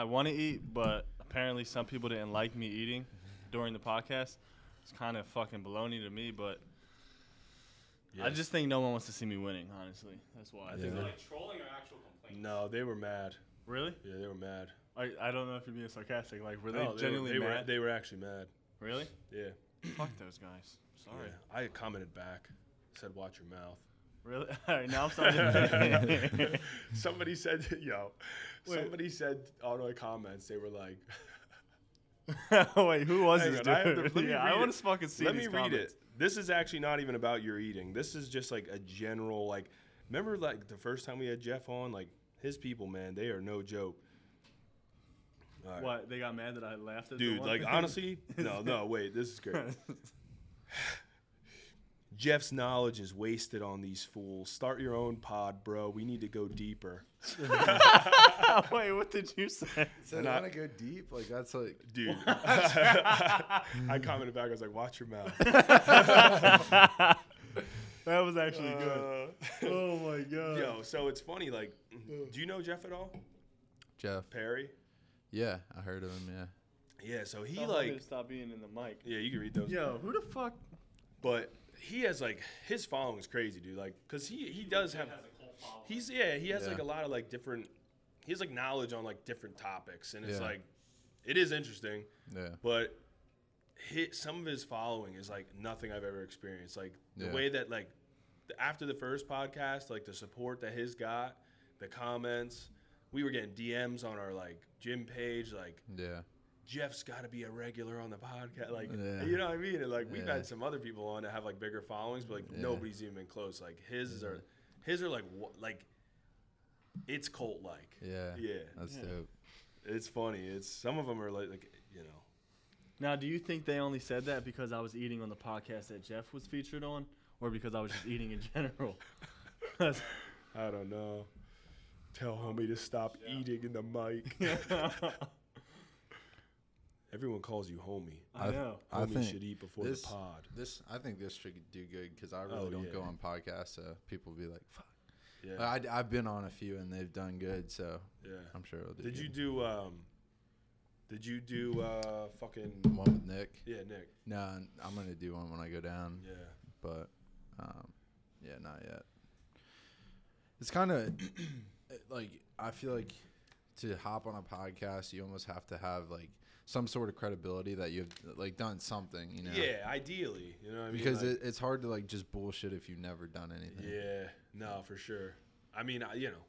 I want to eat, but apparently some people didn't like me eating during the podcast. It's kind of fucking baloney to me, but I just think no one wants to see me winning. Honestly, that's why. I think. Yeah. they're- like trolling or actual complaints? No, they were mad. Really? Yeah, they were mad. I, I don't know if you're being sarcastic. Like, were they No, genuinely they were, mad? They were, they were actually mad. really? Yeah. Fuck those guys. Sorry. Yeah. I commented back. Said, "Watch your mouth." Really? All right, now I'm starting. somebody said, "Yo," Wait. somebody said on my comments they were like, Wait, who was Hang this on, I have dude? to- let me yeah, I read want it. to fucking see Let me these read comments. it. This is actually not even about your eating. This is just like a general like. Remember like the first time we had Jeff on, like his people, man, they are no joke. All right. What? They got mad that I laughed at the Dude, one? like honestly, no, no, wait, this is great. Jeff's knowledge is wasted on these fools. Start your own pod, bro. We need to go deeper. Wait, what did you say? So And I I- want to go deep. Like that's like Dude. I commented back, I was like, watch your mouth. that was actually good. Uh, Oh my god. Yo, so it's funny, like, do you know Jeff at all? Jeff. Perry? Yeah, I heard of him. Yeah. Yeah, so he Tell like stop being in the mic. Yeah, you can read those. Yo, who the fuck? But he has like his following is crazy, dude. Like, cause he he does have Has a cult following. he's yeah he has like a lot of like different he has like knowledge on like different topics, and it's Yeah. like it is interesting, Yeah. but hit some of his following is like nothing I've ever experienced. Like the Yeah. way that like the, after the first podcast, like the support that his got, the comments, we were getting DMs on our like gym page, like Yeah. Jeff's got to be a regular on the podcast. Like, Yeah. you know what I mean? And like, we've Yeah. had some other people on that have like bigger followings, but like Yeah. nobody's even been close. Like his are, his are like wha- like, it's cult like. Yeah. Yeah. That's Yeah. dope. It's funny. It's some of them are like, like you know. Now, do you think they only said that because I was eating on the podcast that Jeff was featured on, or because I was just eating in general? I don't know. Tell homie to stop eating in the mic. Everyone calls you homie. I I- know. I Homie think should eat before this- the pod. This I think this should do good because I really Oh, don't yeah. go on podcasts, so people be like, "Fuck." Yeah. I, have been on a few and they've done good, so yeah. I'm sure it'll do. Did you do um? Did you do uh fucking? one with Nick? Yeah, Nick. No, I'm gonna do one when I go down, Yeah. but um, yeah, not yet. It's kind of like I feel like to hop on a podcast, you almost have to have like some sort of credibility that you've like done something, you know? Yeah, ideally, you know what I mean? Because Like- it, it's hard to like just bullshit if you've never done anything. Yeah, no, for sure. I mean, I, you know,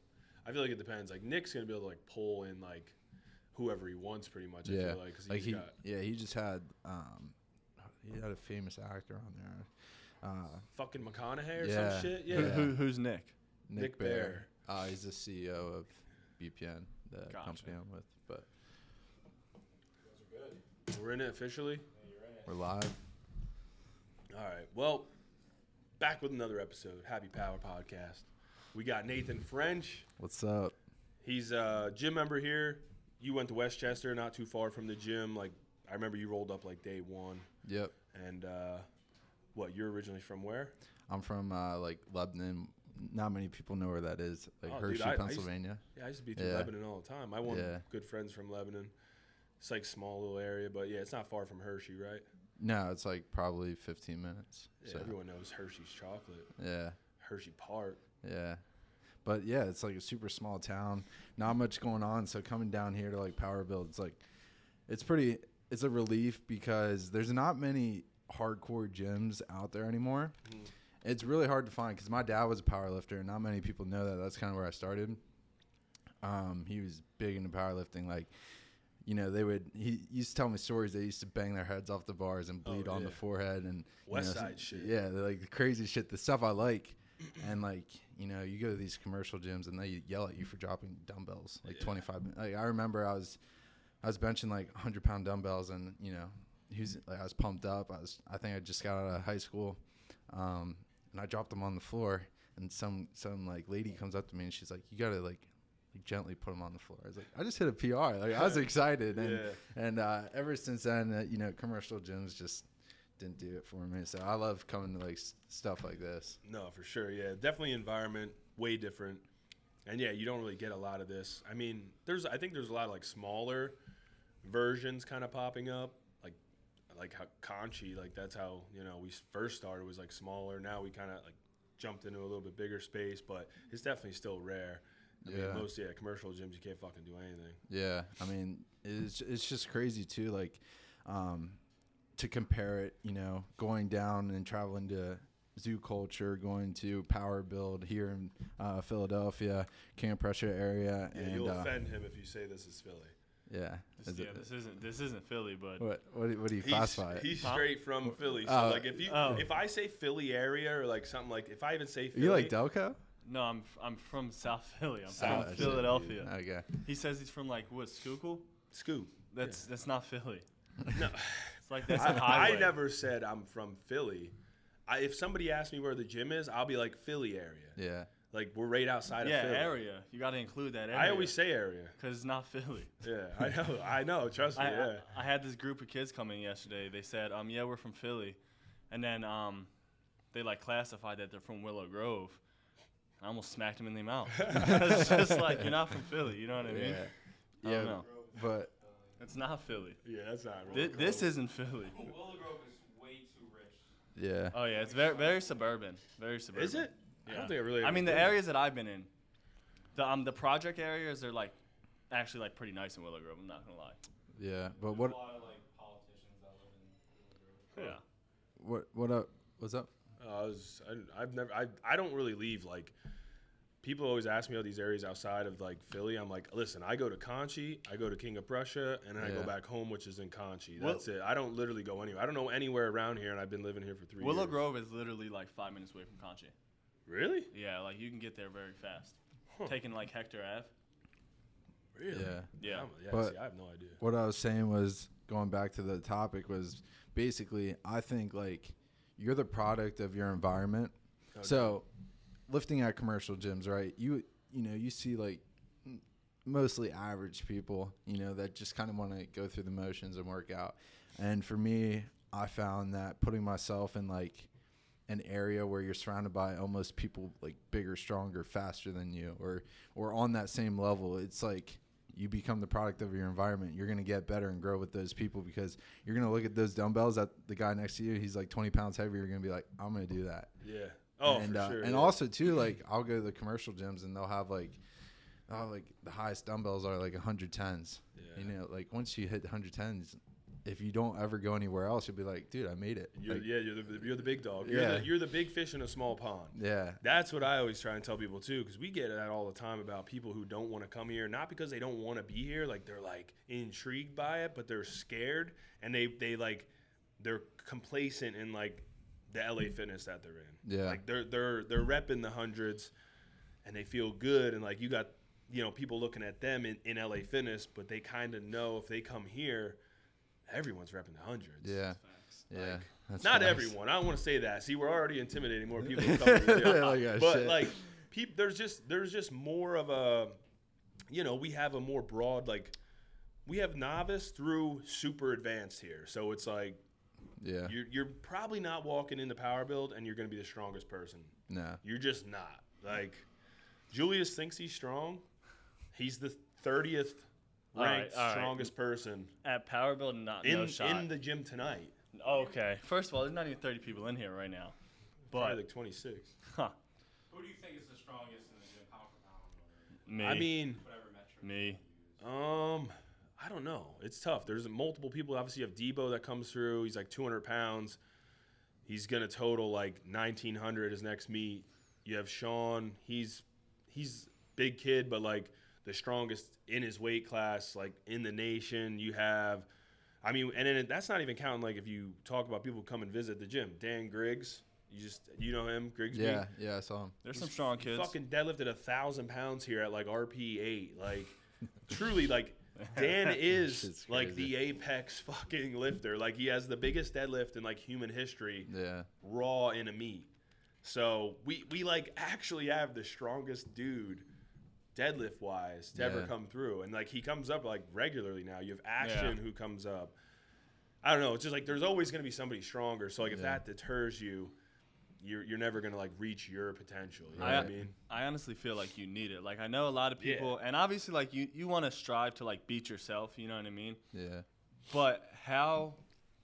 I feel like it depends. Like Nick's gonna be able to like pull in like whoever he wants, pretty much. I Yeah, feel like 'cause like he's he, got yeah, he just had, um, he had a famous actor on there, uh, fucking McConaughey or Yeah. some shit. Who, Yeah, who, who's Nick? Nick, Nick Bear. Bear. Uh, he's the CEO of BPN, the Gotcha. company I'm with. We're in it officially. we're live. All right. Well, back with another episode. Happy Power Podcast. We got Nathan French. What's up? He's a gym member here. You went to Westchester, not too far from the gym. Like I remember you rolled up like day one. Yep. And uh, what? You're originally from where? I'm from uh, like Lebanon. Not many people know where that is. Like Oh, dude, Hershey, I- I used- Pennsylvania. Yeah, I used to be through Yeah. Lebanon all the time. I want Yeah. good friends from Lebanon. It's like small little area, but yeah, it's not far from Hershey, right? no, it's like probably 15 minutes. Yeah, so everyone knows Hershey's chocolate. yeah, Hershey Park. yeah. But yeah, it's like a super small town. Not much going on. So coming down here to like Power Build, it's like it's pretty. It's a relief because there's not many hardcore gyms out there anymore. Mm. It's really hard to find because my dad was a power lifter, and not many people know that. That's kind of where I started. Um, he was big into powerlifting. Like, you know, they would. He used to tell me stories. They used to bang their heads off the bars and Oh, bleed on the forehead and West know, Side shit. Yeah, like the crazy shit, the stuff I like. And like, you know, you go to these commercial gyms and they yell at you for dropping dumbbells like Yeah. 25. Like I remember I was, I was benching like 100 pound dumbbells and you know, he was like I was pumped up. I was I think I just got out of high school, um, and I dropped them on the floor. And some some like lady comes up to me and she's like, you gotta like. Like gently put them on the floor. I was like, I just hit a PR. Like I was excited, and Yeah. and uh, ever since then, uh, you know, commercial gyms just didn't do it for me. So I love coming to like s- stuff like this. No, for sure. Yeah, definitely environment way different. And yeah, you don't really get a lot of this. I mean, there's I think there's a lot of like smaller versions kind of popping up, like like how Conshy, like that's how you know we first started was like smaller. Now we kind of like jumped into a little bit bigger space, but it's definitely still rare. I Yeah. mean, most yeah commercial gyms you can't fucking do anything. Yeah, I mean, it's it's just crazy too. Like, um, to compare it, you know, going down and traveling to zoo culture, going to Power Build here in uh, Philadelphia, King of Prussia area, Yeah, and you'll uh, offend him if you say this is Philly. yeah. This, Is yeah, it- this isn't this isn't Philly, but what what do, what do you classify it? he's straight from Philly. So Oh. like if you Oh. if I say Philly area or like something like if I even say Are Philly, you like Delco? No, I'm f- I'm from South Philly. I'm South from Philly. Philadelphia. Okay. He says he's from like what Schuylkill? Scoop. That's that's not Philly. No, It's like that's a I, I highway. I never said I'm from Philly. I, if somebody asks me where the gym is, I'll be like Philly area. Yeah. Like we're right outside Yeah, of Philly. area. You got to include that area. I always say area. because it's not Philly. Yeah, I know. I know. Trust me. I, yeah. I, I had this group of kids coming yesterday. They said, um, yeah, we're from Philly, and then um, they like classified that they're from Willow Grove. I almost smacked him in the mouth. it's just like you're not from Philly. You know what I mean? Yeah. I Yeah. don't know. But It's not Philly. yeah, that's not. Thi- Willow this isn't Philly. Willow Grove is way too rich. yeah. Oh yeah, it's very very suburban. Very suburban. Is it? Yeah. I don't think I really. I mean, the been. areas that I've been in, the um the project areas, they're like actually like pretty nice in Willow Grove. I'm not gonna lie. Yeah. But There's what a lot of like politicians that live in Willow Grove. Yeah. what what up? What's up? I was. I, I've never. I. I don't really leave. Like, people always ask me all these areas outside of like Philly. I'm like, listen, I go to Conshy, I go to King of Prussia, and then I go back home, which is in Conshy. Well- That's it. I don't literally go anywhere. I don't know anywhere around here, and I've been living here for three Willow years. Grove is literally like five minutes away from Conshy. Really? Yeah, like you can get there very fast. Huh. Taking like Hector Ave. Really? Yeah. Yeah. Yeah. But- see, I have no idea. what I was saying was going back to the topic was basically I think like you're the product of your environment. Okay. So lifting at commercial gyms, right? You you know, you see like mostly average people, you know, that just kind of want to go through the motions and work out. And for me, I found that putting myself in like an area where you're surrounded by almost people like bigger, stronger, faster than you or or on that same level, it's like you become the product of your environment. You're gonna get better and grow with those people because you're gonna look at those dumbbells that the guy next to you, he's like 20 pounds heavier. You're gonna be like, I'm gonna do that. Yeah. Oh, and, for uh, sure. And yeah. also too, like I'll go to the commercial gyms and they'll have like, oh, like the highest dumbbells are like 110s. Yeah. You know, like once you hit 110s, if you don't ever go anywhere else, you'll be like, dude, I made it. You're, Like, yeah, you're the, you're the big dog. You're, Yeah. the, you're the big fish in a small pond. yeah, That's what I always try and tell people too, because we get that all the time about people who don't want to come here, not because they don't want to be here, like they're like intrigued by it, but they're scared and they they like they're complacent in like the LA fitness that they're in. Yeah. like they're they're they're repping the hundreds, and they feel good, and like you got you know people looking at them in, in LA fitness, but they kind of know if they come here, everyone's repping the hundreds. yeah, yeah. That's Not facts. everyone. I don't want to say that. See, we're already intimidating more people. to come to the. Like, but shit. like, peop, there's just there's just more of a, you know, we have a more broad like, we have novice through super advanced here. So it's like Yeah, you're you're probably not walking into power build and you're going to be the strongest person. nah. You're just not. Like, Julius thinks he's strong. He's the thirtieth All right, ranked all right. strongest person At Power Build, not in no shot. in the gym tonight. okay. First of all, there's not even 30 people in here right now. Probably But like twenty six. huh, Who do you think is the strongest in the gym, pound for pound, or me. I mean. whatever metric? me. Um, I don't know. It's tough. There's multiple people. Obviously, you have Debo that comes through. He's like 200 pounds. He's gonna total like 1900 his next meet. You have Sean. He's he's big kid, but like the strongest in his weight class, like in the nation. You have, I mean, and then that's not even counting like if you talk about people who come and visit the gym. Dan Grigsby. You just you know him, Grigsby. Yeah, yeah. I saw him. There's He's some strong kids. Fucking deadlifted a thousand pounds here at like RPE eight. Like, truly, like Dan is like the apex fucking lifter. Like he has the biggest deadlift in like human history, Yeah, raw in a meet. So we we like actually have the strongest dude deadlift wise to ever come through, and like he comes up like regularly now. You have Ashton Yeah. who comes up. I don't know. It's just like there's always going to be somebody stronger. So like if Yeah. that deters you, you're you're never gonna like reach your potential. You know what I, I mean? I honestly feel like you need it. Like I know a lot of Yeah. people, and obviously, like you, you want to strive to like beat yourself. You know what I mean? Yeah. But how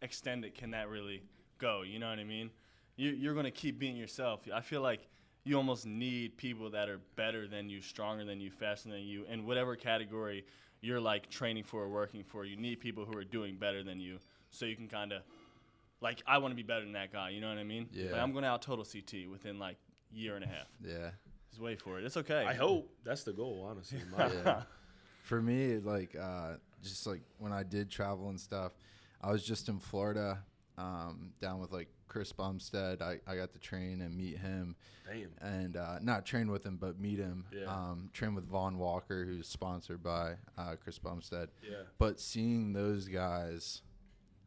extended can that really go? You know what I mean? You, you're gonna keep being yourself. I feel like you almost need people that are better than you, stronger than you, faster than you, in whatever category you're like training for or working for. You need people who are doing better than you, so you can kind of like I want to be better than that guy. You know what I mean? Like, Yeah. I'm going to out total CT within like year and a half. Yeah. Just wait for it. It's okay. I hope that's the goal. Honestly, my yeah. For me, like uh, just like when I did travel and stuff, I was just in Florida, um, down with like Chris Bumstead. I, I got to train and meet him, Damn. and uh, not train with him, but meet him. Yeah. Um, train with Vaughn Walker, who's sponsored by uh, Chris Bumstead. Yeah. But seeing those guys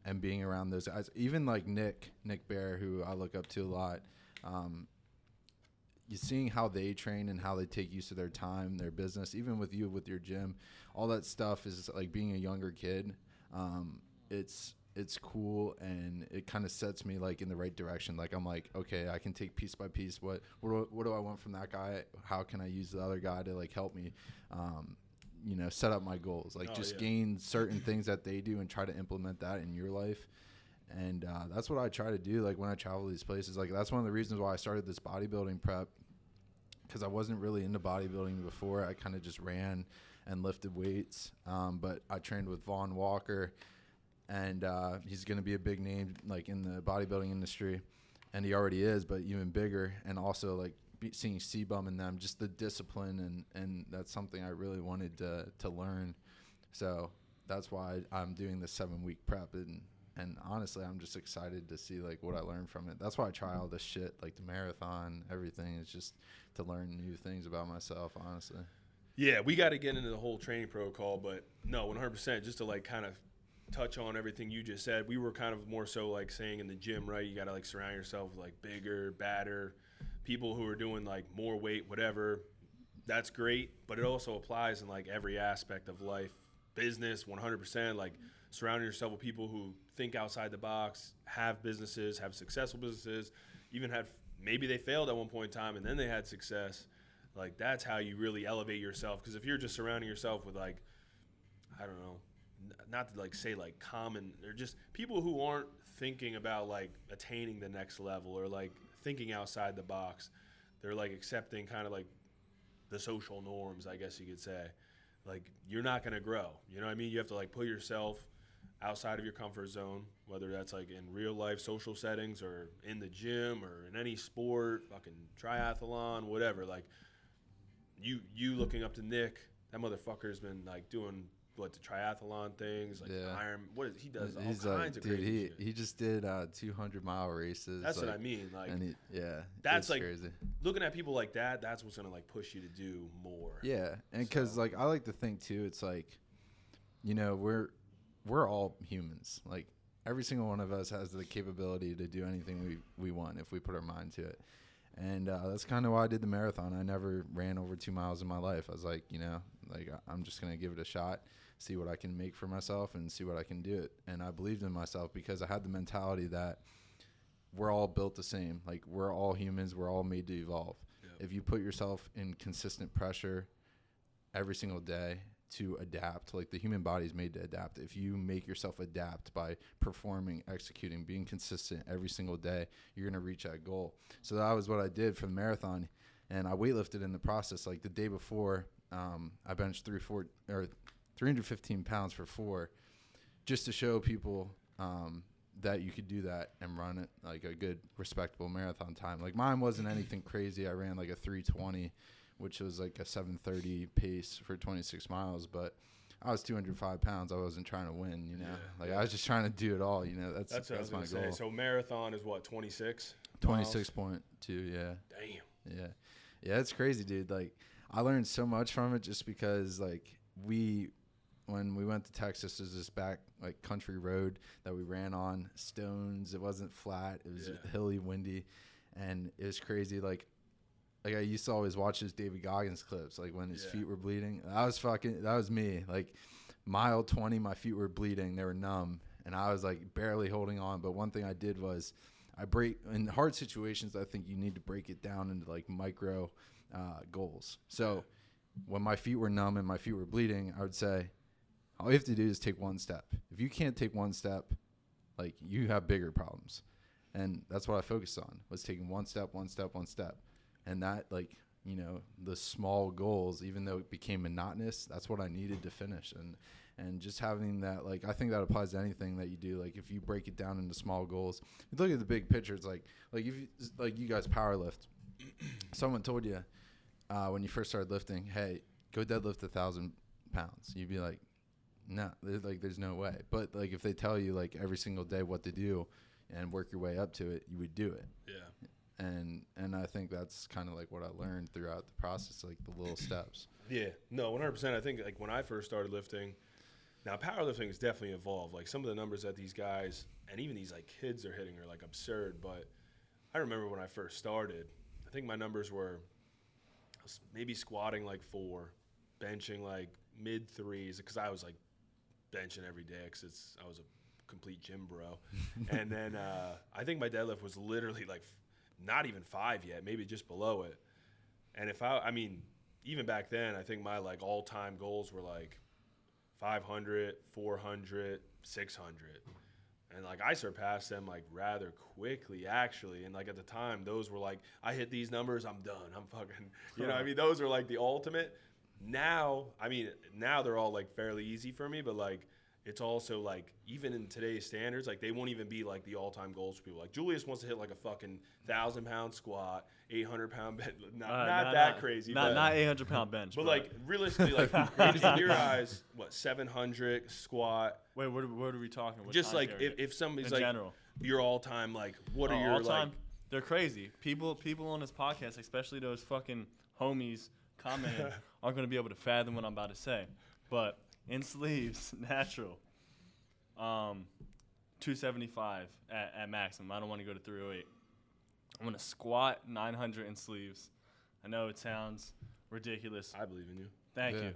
and being around those guys, even like Nick, Nick Bear, who I look up to a lot, um, you seeing how they train and how they take use of their time, their business, even with you with your gym, all that stuff is like being a younger kid. Um, it's it's cool and it kind of sets me like in the right direction. Like I'm like, okay, I can take piece by piece. What what do, what do I want from that guy? How can I use the other guy to like help me? Um, you know, set up my goals. Like Oh, just yeah. gain certain things that they do and try to implement that in your life. And uh, that's what I try to do. Like when I travel these places, like that's one of the reasons why I started this bodybuilding prep because I wasn't really into bodybuilding before. I kind of just ran and lifted weights. Um, but I trained with Vaughn Walker, and uh, he's going to be a big name like in the bodybuilding industry, and he already is, but even bigger. And also like seeing Sebum in them, just the discipline, and and that's something I really wanted to to learn. So that's why I'm doing this seven week prep and. And honestly, I'm just excited to see like what I learned from it. That's why I try all this shit, like the marathon, everything. Is just to learn new things about myself. Honestly, Yeah, we got to get into the whole training protocol, but no, 100%. Just to like kind of touch on everything you just said, we were kind of more so like saying in the gym, right? You got to like surround yourself with like bigger, badder people who are doing like more weight, whatever. That's great, but it also applies in like every aspect of life, business, 100%. Like surrounding yourself with people who think outside the box, have businesses, have successful businesses, even had maybe they failed at one point in time and then they had success like that's how you really elevate yourself because if you're just surrounding yourself with like i don't know not to like say like common they're just people who aren't thinking about like attaining the next level or like thinking outside the box. They're like accepting kind of like the social norms i guess you could say. Like you're not going to grow. You know what i mean? You have to like put yourself outside of your comfort zone whether that's like in real life social settings or in the gym or in any sport fucking triathlon whatever. Like you you looking up to Nick. That motherfucker's been like doing what the triathlon things, like Yeah. Iron. What is he does? All he's kinds like, of dude, crazy he shit. he just did uh, 200 mile races. That's what I mean. Like he, yeah, That's like- crazy. looking at people like that, that's what's gonna like push you to do more. Yeah, and because So- like I like to think too, it's like, you know, we're we're all humans. Like every single one of us has the capability to do anything we we want if we put our mind to it. And uh, that's kind of why I did the marathon. I never ran over two miles in my life. I was like, you know, like I'm just gonna give it a shot, see what I can make for myself, and see what I can do it. And I believed in myself because I had the mentality that we're all built the same. Like we're all humans. We're all made to evolve. Yep. If you put yourself in consistent pressure every single day to adapt, like the human body is made to adapt. If you make yourself adapt by performing, executing, being consistent every single day, you're gonna reach that goal. So that was what I did for the marathon, and I weightlifted in the process. Like the day before, um, I benched three four or 315 pounds for four, just to show people um, that you could do that and run it like a good, respectable marathon time. Like mine wasn't anything crazy. I ran like a 320, which was like a 730 pace for 26 miles, but. I was 205 pounds. I wasn't trying to win, you know. Yeah, like. I was just trying to do it all, you know. That's That's that's, what I was my gonna goal. say. So marathon is what 26. 26.2, yeah. Damn. Yeah. Yeah, it's crazy, dude. Like I learned so much from it just because like we when we went to Texas there's this back like country road that we ran on, stones, it wasn't flat, it was Yeah. hilly, windy, and it was crazy like like I used to always watch those David Goggins clips, like when his Yeah. feet were bleeding. That was fucking that was me. Like mile twenty, my feet were bleeding, they were numb, and I was like barely holding on. But one thing I did was I break in hard situations. I think you need to break it down into like micro uh, goals. So when my feet were numb and my feet were bleeding, I would say all you have to do is take one step. If you can't take one step, like you have bigger problems. And that's what I focused on was taking one step, one step, one step. And that like, you know, the small goals, even though it became monotonous, that's what I needed to finish. And and just having that like I think that applies to anything that you do. Like if you break it down into small goals, you look at the big picture, it's like like if you like you guys power lift. Someone told you uh, when you first started lifting, hey, go deadlift a thousand pounds. You'd be like, no, like there's no way. But like if they tell you like every single day what to do and work your way up to it, you would do it. Yeah. And and I think that's kind of like what I learned throughout the process, like the little steps. Yeah, no, 100%. I think like when I first started lifting, now powerlifting has definitely evolved. Like some of the numbers that these guys and even these like kids are hitting are like absurd. But I remember when I first started, I think my numbers were maybe squatting like four, benching like mid threes because I was like benching every day because it's I was a complete gym bro. and then uh, I think my deadlift was literally like not even five yet, maybe just below it. And if I, I mean, even back then, I think my like all time goals were like 500, 400, 600. And like I surpassed them like rather quickly actually. And like at the time, those were like, I hit these numbers, I'm done. I'm fucking, you know, I mean, those were like the ultimate. Now, I mean, now they're all like fairly easy for me, but like, it's also like even in today's standards, like they won't even be like the all-time goals for people. Like Julius wants to hit like a fucking thousand pound squat, eight hundred pound bench. Not, Uh, not nah, that nah. crazy, Not but, not 800 pound bench. but like realistically, like in your eyes, what seven hundred squat? wait, what are, what are we talking? What just like if, if somebody's in like general. your all-time, like what are Oh, your all time? like? They're crazy. People people on this podcast, especially those fucking homies commenting, aren't going to be able to fathom what I'm about to say. But in sleeves, natural, um, 275 at, at maximum. I don't want to go to 308. I'm going to squat 900 in sleeves. I know it sounds ridiculous. I believe in you. Thank Yeah. you.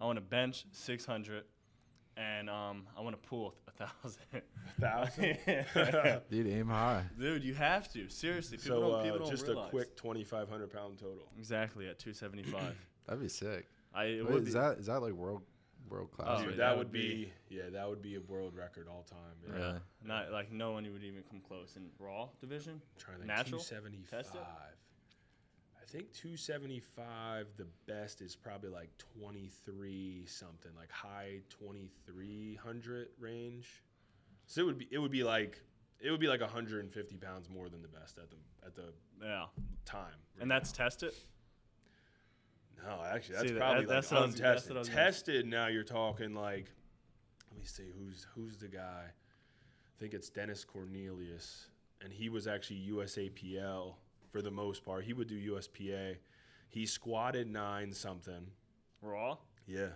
I want to bench 600, and um, I want to pull a thousand. A Thousand. Dude, aim high. Dude, you have to. Seriously, people so don't, people uh, don't just realize. a quick twenty-five hundred pound total. Exactly at 275. That'd be sick. I it Wait, would is be. that is that like world world class? Oh, Dude, that, that would would be, yeah, that would be a world record all time. Yeah. yeah, Really? not like no one would even come close in raw division. trying to. Natural? 275. I think 275, the best is probably like 23 something, like high 2300 range. So it would be it would be like it would be like 150 pounds more than the best at the at the Yeah, time. and that's tested. No, actually that's See, that- probably that's like that's untested. was Tested now you're talking like let me see who's who's the guy. I think it's Dennis Cornelius, and he was actually USAPL for the most part. He would do USPA. He squatted nine something. Raw. Yeah,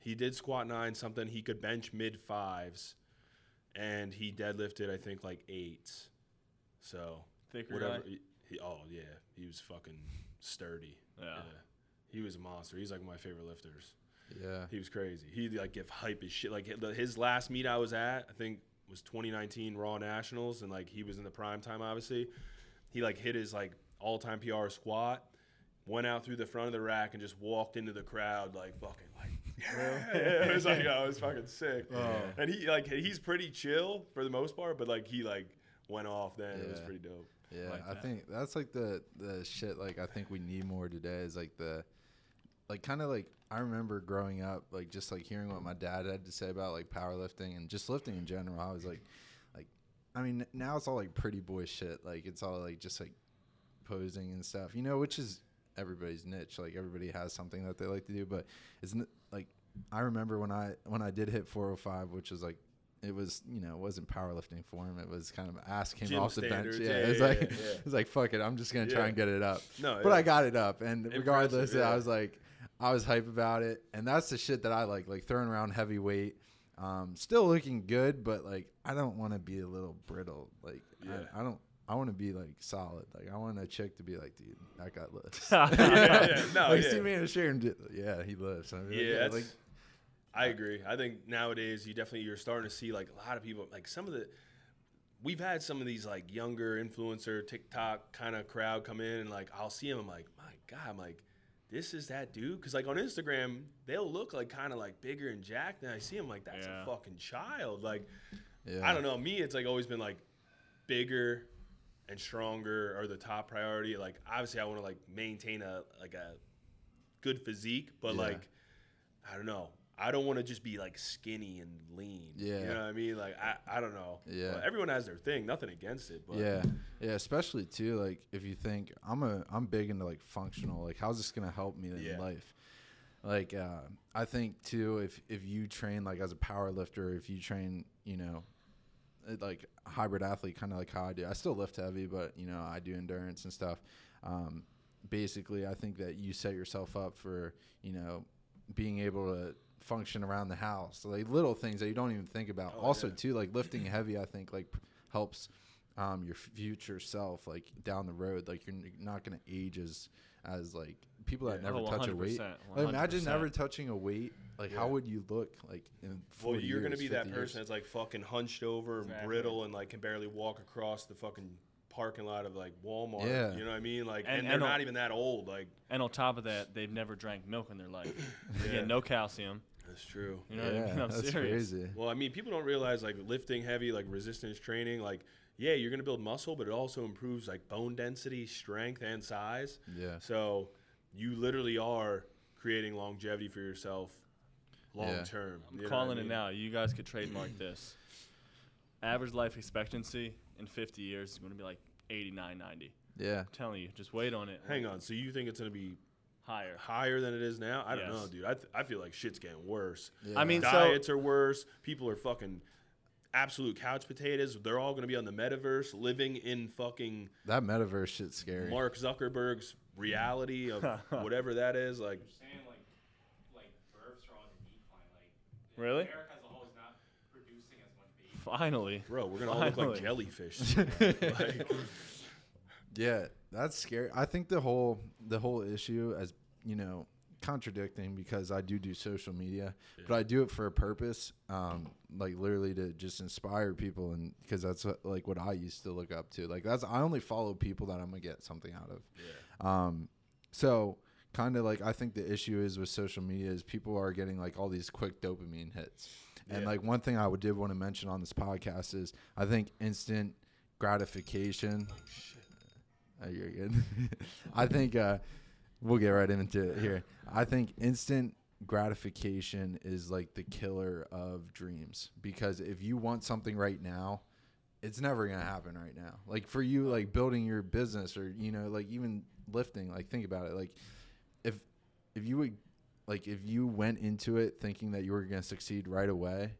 he did squat nine something. He could bench mid fives, and he deadlifted I think like eights. So Thicker whatever. He, he- oh yeah, he was fucking sturdy. Yeah. He was a monster. He's like one of my favorite lifters. Yeah. He was crazy. He like give hype as shit. Like his last meet I was at, I think was 2019 Raw Nationals, and like he was in the prime time. Obviously, he like hit his like all time PR squat, went out through the front of the rack, and just walked into the crowd like fucking like. Yeah, it was like oh, it was fucking sick. Oh. And he like he's pretty chill for the most part, but like he like went off then. It was pretty dope. Yeah, like I think that's like the the shit like I think we need more today is like the like kind of like I remember growing up like just like hearing what my dad had to say about like powerlifting and just lifting in general. I was like like I mean now it's all like pretty boy shit. Like it's all like just like posing and stuff. You know, which is everybody's niche. Like everybody has something that they like to do, but it's n- like I remember when I when I did hit 405, which was like it was you know it wasn't powerlifting form. It was kind of ass came Gym off the bench. standards, Yeah, yeah, it was yeah, like yeah, yeah. it was like fuck it. I'm just gonna try Yeah. and get it up. No, but yeah. I got it up, and Impressive, regardless, yeah. I was like I was hype about it, and that's the shit that I like, like throwing around heavy weight. Um, still looking good, but like I don't want to be a little brittle. Like Yeah. I, I don't. I want to be like solid. Like I want a chick to be like, dude, that guy lifts. yeah, yeah, no, like yeah. see me in a shirt and do, yeah, he lifts. I'd be like, Yeah, like I agree. I think nowadays you definitely you're starting to see like a lot of people like some of the we've had some of these like younger influencer TikTok kind of crowd come in and like I'll see them. I'm like, my God, I'm like, this is that dude. Because like on Instagram, they'll look like kind of like bigger and jacked. And I see him like that's Yeah. a fucking child. Like Yeah. I don't know. Me, it's like always been like bigger and stronger are the top priority. Like obviously, I want to like maintain a like a good physique, but Yeah. like I don't know. I don't want to just be like skinny and lean. Yeah. you know what I mean. Like I, I don't know. Yeah. But everyone has their thing. Nothing against it, but yeah, yeah. Especially too, like if you think I'm a, I'm big into like functional. Like, how's this gonna help me in Yeah. life? Like, uh, I think too, if if you train like as a power lifter, if you train, you know, uh, like hybrid athlete, kind of like how I do. I still lift heavy, but you know, I do endurance and stuff. Um, basically, I think that you set yourself up for, you know, being able to function around the house, like little things that you don't even think about. Oh, also, yeah. too, like lifting heavy, I think like helps um, your future self, like down the road. Like you're not gonna age as as like people that Yeah. never Oh, touch a weight. Like, imagine never touching a weight. Like how would you look like in? Well, you're gonna be that 50 person years? that's like fucking hunched over and Exactly. brittle and like can barely walk across the fucking parking lot of like Walmart. Yeah. You know what I mean? Like, And- and, they're and not on- even that old. Like, And on top of that, they've never drank milk in their life. They Yeah. get no calcium. That's true. You know what I yeah, mean? I'm that's serious. crazy. Well, I mean, people don't realize like lifting heavy, like resistance training, like yeah, you're gonna build muscle, but it also improves like bone density, strength, and size. Yeah. So you literally are creating longevity for yourself long Yeah. term. I'm you know what I calling it now. You guys could trademark this. Average life expectancy in 50 years is going to be like 89, 90. Yeah. I'm telling you, just wait on it. Hang on. So you think it's gonna be Higher. higher than it is now? I don't Yes. know, dude. I, th- I feel like shit's getting worse. yeah. I mean, so- Diets are worse. People are fucking absolute couch potatoes. They're all gonna be on the metaverse, living in fucking that metaverse shit's scary. Mark Zuckerberg's reality of whatever that is. Like, They're saying like like are on the decline. Like Really? America as a whole is not producing as much babies. Finally. bro, we're gonna all look like jellyfish. like, Yeah, that's scary. I think the whole the whole issue as you know contradicting because I do do social media, but I do it for a purpose, um, like literally to just inspire people, and because that's what, like what I used to look up to. Like that's I only follow people that I'm gonna get something out of. Yeah. Um, so kind of like I think the issue is with social media is people are getting like all these quick dopamine hits. And Yeah. like one thing I would did want to mention on this podcast is I think instant gratification. Oh, you're good. I think uh, we'll get right into it here. I think instant gratification is like the killer of dreams because if you want something right now, it's never gonna happen right now. Like for you, like building your business or you know, like even lifting. Like think about it. Like if if you would like if you went into it thinking that you were gonna succeed right away,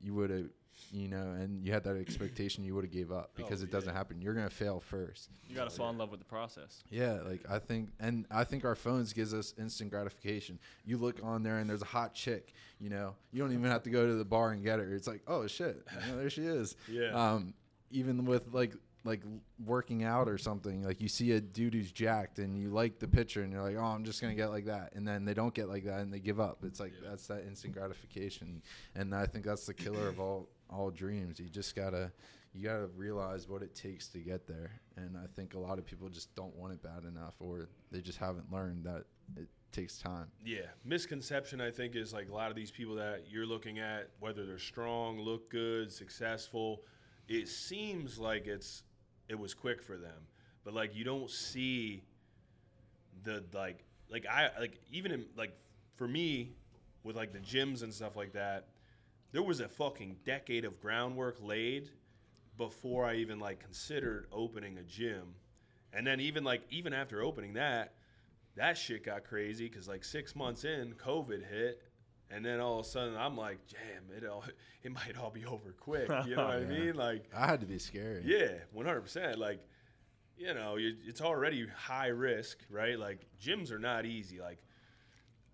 you would have you know, and you had that expectation, you would have gave up because Oh, it doesn't happen. You're gonna fail first. You got to fall in love with the process. Yeah, like I think, and I think our phones gives us instant gratification. You look on there and there's a hot chick. You know, you don't even have to go to the bar and get her. It's like, oh shit, you know, there she is. Yeah. Um, even with like like working out or something, like you see a dude who's jacked and you like the picture and you're like, oh, I'm just gonna get like that, and then they don't get like that and they give up. It's like Yeah. that's that instant gratification, and I think that's the killer of all all dreams. You just gotta you gotta realize what it takes to get there, and I think a lot of people just don't want it bad enough, or they just haven't learned that it takes time. Yeah, misconception I think is like a lot of these people that you're looking at, whether they're strong, look good, successful, it seems like it's it was quick for them, but like you don't see the like like I like even in like for me with like the gyms and stuff like that, there was a fucking decade of groundwork laid before I even like considered opening a gym. And then even like even after opening that, that shit got crazy because like six months in, COVID hit, and then all of a sudden I'm like, damn, it all it might all be over quick. You know what I mean? Like, I had to be scary. yeah, one hundred percent. Like, you know, you, it's already high risk, right? Like, gyms are not easy. Like, I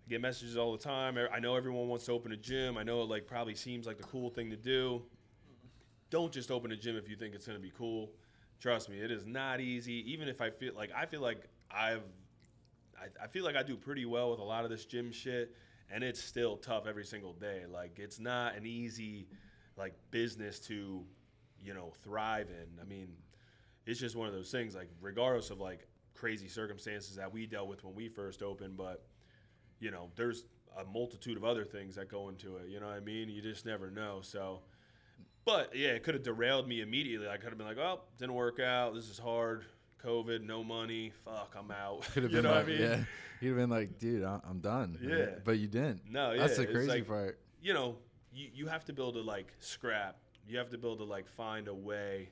get messages all the time. I know everyone wants to open a gym. I know it like probably seems like the cool thing to do. Don't just open a gym if you think it's gonna be cool. Trust me, it is not easy. Even if I feel like I feel like I've, I, I feel like I do pretty well with a lot of this gym shit, and it's still tough every single day. Like, it's not an easy, like, business to you know, thrive in. I mean, it's just one of those things. Like regardless of like crazy circumstances that we dealt with when we first opened, but you know, there's a multitude of other things that go into it. You know what I mean? You just never know. So, but yeah, it could have derailed me immediately. I could have been like, "Oh, didn't work out. This is hard. COVID, no money. Fuck, I'm out." Could have you been know like, what I mean? yeah, you'd have been like, dude, I'm done. Yeah. but you didn't. No, yeah, That's the crazy like- part. you know, you, you have to build a like scrap. You have to build to like find a way,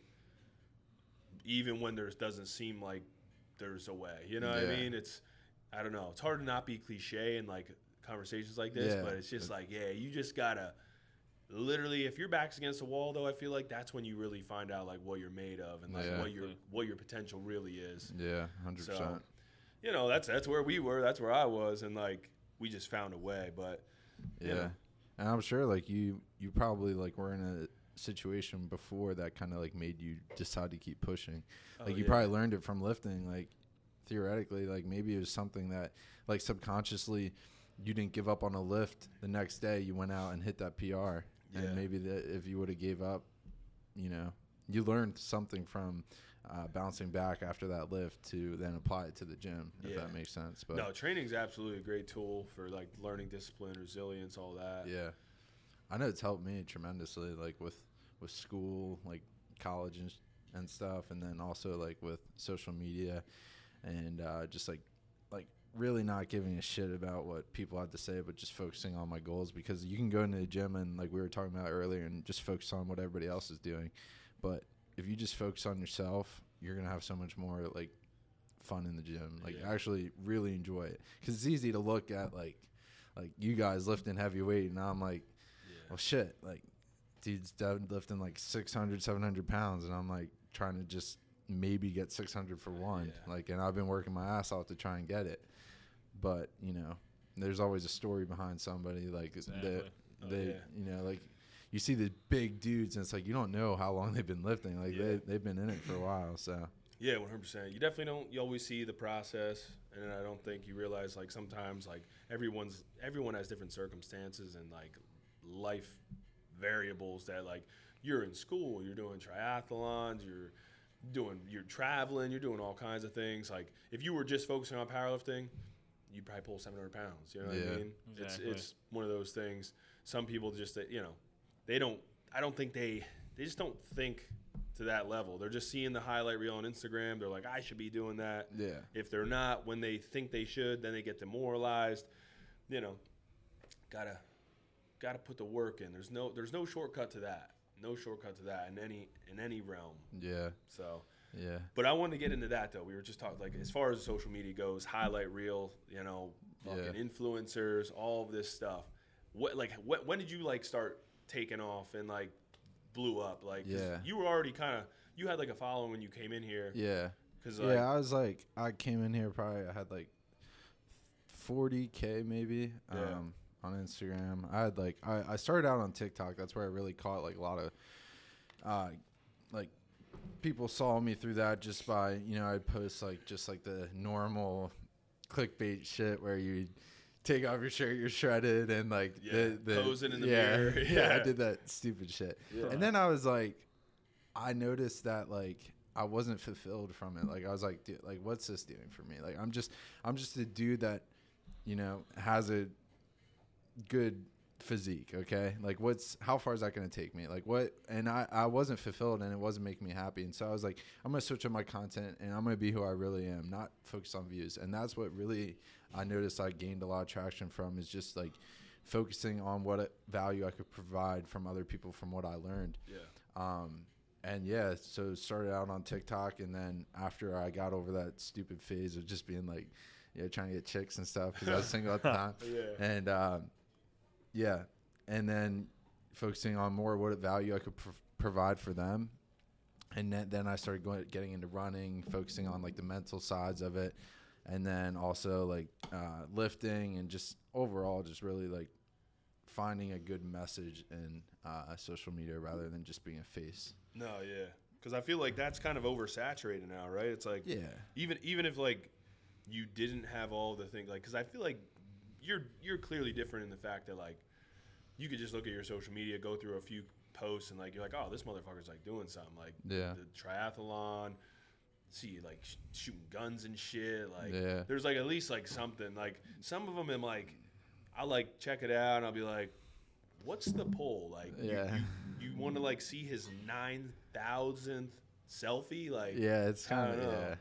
even when there doesn't seem like there's a way. You know what Yeah. I mean? It's, I don't know. It's hard to not be cliche in like conversations like this, Yeah. but it's just like, yeah, you just gotta literally, if your back's against the wall, though, I feel like that's when you really find out like what you're made of and like Yeah. what your what your potential really is. Yeah, hundred So, percent. you know, that's that's where we were. That's where I was, and like we just found a way. But Yeah, know. and I'm sure like you, you probably like were in a situation before that kind of like made you decide to keep pushing. Oh, Like you yeah. probably learned it from lifting. Like theoretically, like maybe it was something that like subconsciously you didn't give up on a lift. The next day you went out and hit that PR, Yeah. and maybe that if you would have gave up, you know, you learned something from. Uh, bouncing back after that lift to then apply it to the gym, if Yeah. that makes sense. But no, training's absolutely a great tool for like learning discipline, resilience, all that. Yeah, I know it's helped me tremendously, like with with school, like college and and stuff, and then also like with social media, and uh, just like like really not giving a shit about what people have to say, but just focusing on my goals because you can go into the gym and like we were talking about earlier, and just focus on what everybody else is doing, but if you just focus on yourself, you're gonna have so much more like fun in the gym. Like Yeah. actually really enjoy it because it's easy to look at like like you guys lifting heavy weight and I'm like, well shit, like dude's deadlifting like 600, 700 pounds and I'm like trying to just maybe get 600 for one. Yeah. Like and I've been working my ass off to try and get it, but you know, there's always a story behind somebody like Exactly. that Oh, they yeah. you know like you see the big dudes and it's like you don't know how long they've been lifting like Yeah. they, they've been in it for a while so Yeah, one hundred percent. You definitely don't. You always see the process, and I don't think you realize like sometimes like everyone's everyone has different circumstances and like life variables that like you're in school, you're doing triathlons, you're doing you're traveling, you're doing all kinds of things. Like if you were just focusing on powerlifting, you'd probably pull seven hundred pounds. You know what Yeah. I mean? Exactly. It's it's one of those things. Some people just that you know they don't. I don't think they they just don't think to that level. They're just seeing the highlight reel on Instagram. They're like, I should be doing that. yeah If they're not, when they think they should, then they get demoralized. You know, gotta gotta put the work in. There's no there's no shortcut to that. No shortcut to that in any in any realm. yeah So, yeah but I wanted to get into that though. We were just talking like as far as social media goes, highlight reel. You know, fucking Yeah. influencers, all of this stuff. What like what when did you like start taking off and like blew up? Like 'cause Yeah. you were already kind of you had like a following when you came in here. yeah Cause like, yeah, I was like, I came in here probably I had like 40k maybe Yeah. um, on Instagram. I had like I, I started out on TikTok. That's where I really caught like a lot of uh, like people saw me through that just by you know I'd post like just like the normal clickbait shit where you take off your shirt, you're shredded, and like Yeah, the, the posing in the yeah, mirror, Yeah, I did that stupid shit, Yeah. and then I was like, I noticed that like I wasn't fulfilled from it. Like I was like, dude, like what's this doing for me? Like I'm just I'm just a dude that you know has a good physique okay? Like what's how far is that going to take me? Like what and i i wasn't fulfilled and it wasn't making me happy. And so i was like i'm going to switch up my content and i'm going to be who i really am not focus on views. And that's what really i noticed i gained a lot of traction from is just like focusing on what value i could provide from other people from what i learned. Yeah, um, and yeah, so started out on TikTok, and then after I got over that stupid phase of just being like, yeah, trying to get chicks and stuff because I was single at the time, yeah, and um, yeah, and then focusing on more what value I could pr- provide for them, and then, then I started going getting into running, focusing on like the mental sides of it, and then also like uh, lifting and just overall just really like finding a good message in uh, social media rather than just being a face. no, yeah. Because I feel like that's kind of oversaturated now, right? It's like Yeah. even even if like you didn't have all the things like because I feel like you're you're clearly different in the fact that like you could just look at your social media, go through a few posts and like you're like, oh, this motherfucker's like doing something like Yeah. the triathlon. See like sh- shooting guns and shit. Like Yeah. there's like at least like something. Like some of them, I'm like, I like check it out and I'll be like, what's the poll? Like, you- Yeah. you, want to like see his nine thousandth selfie? Like, Yeah, it's kind of yeah.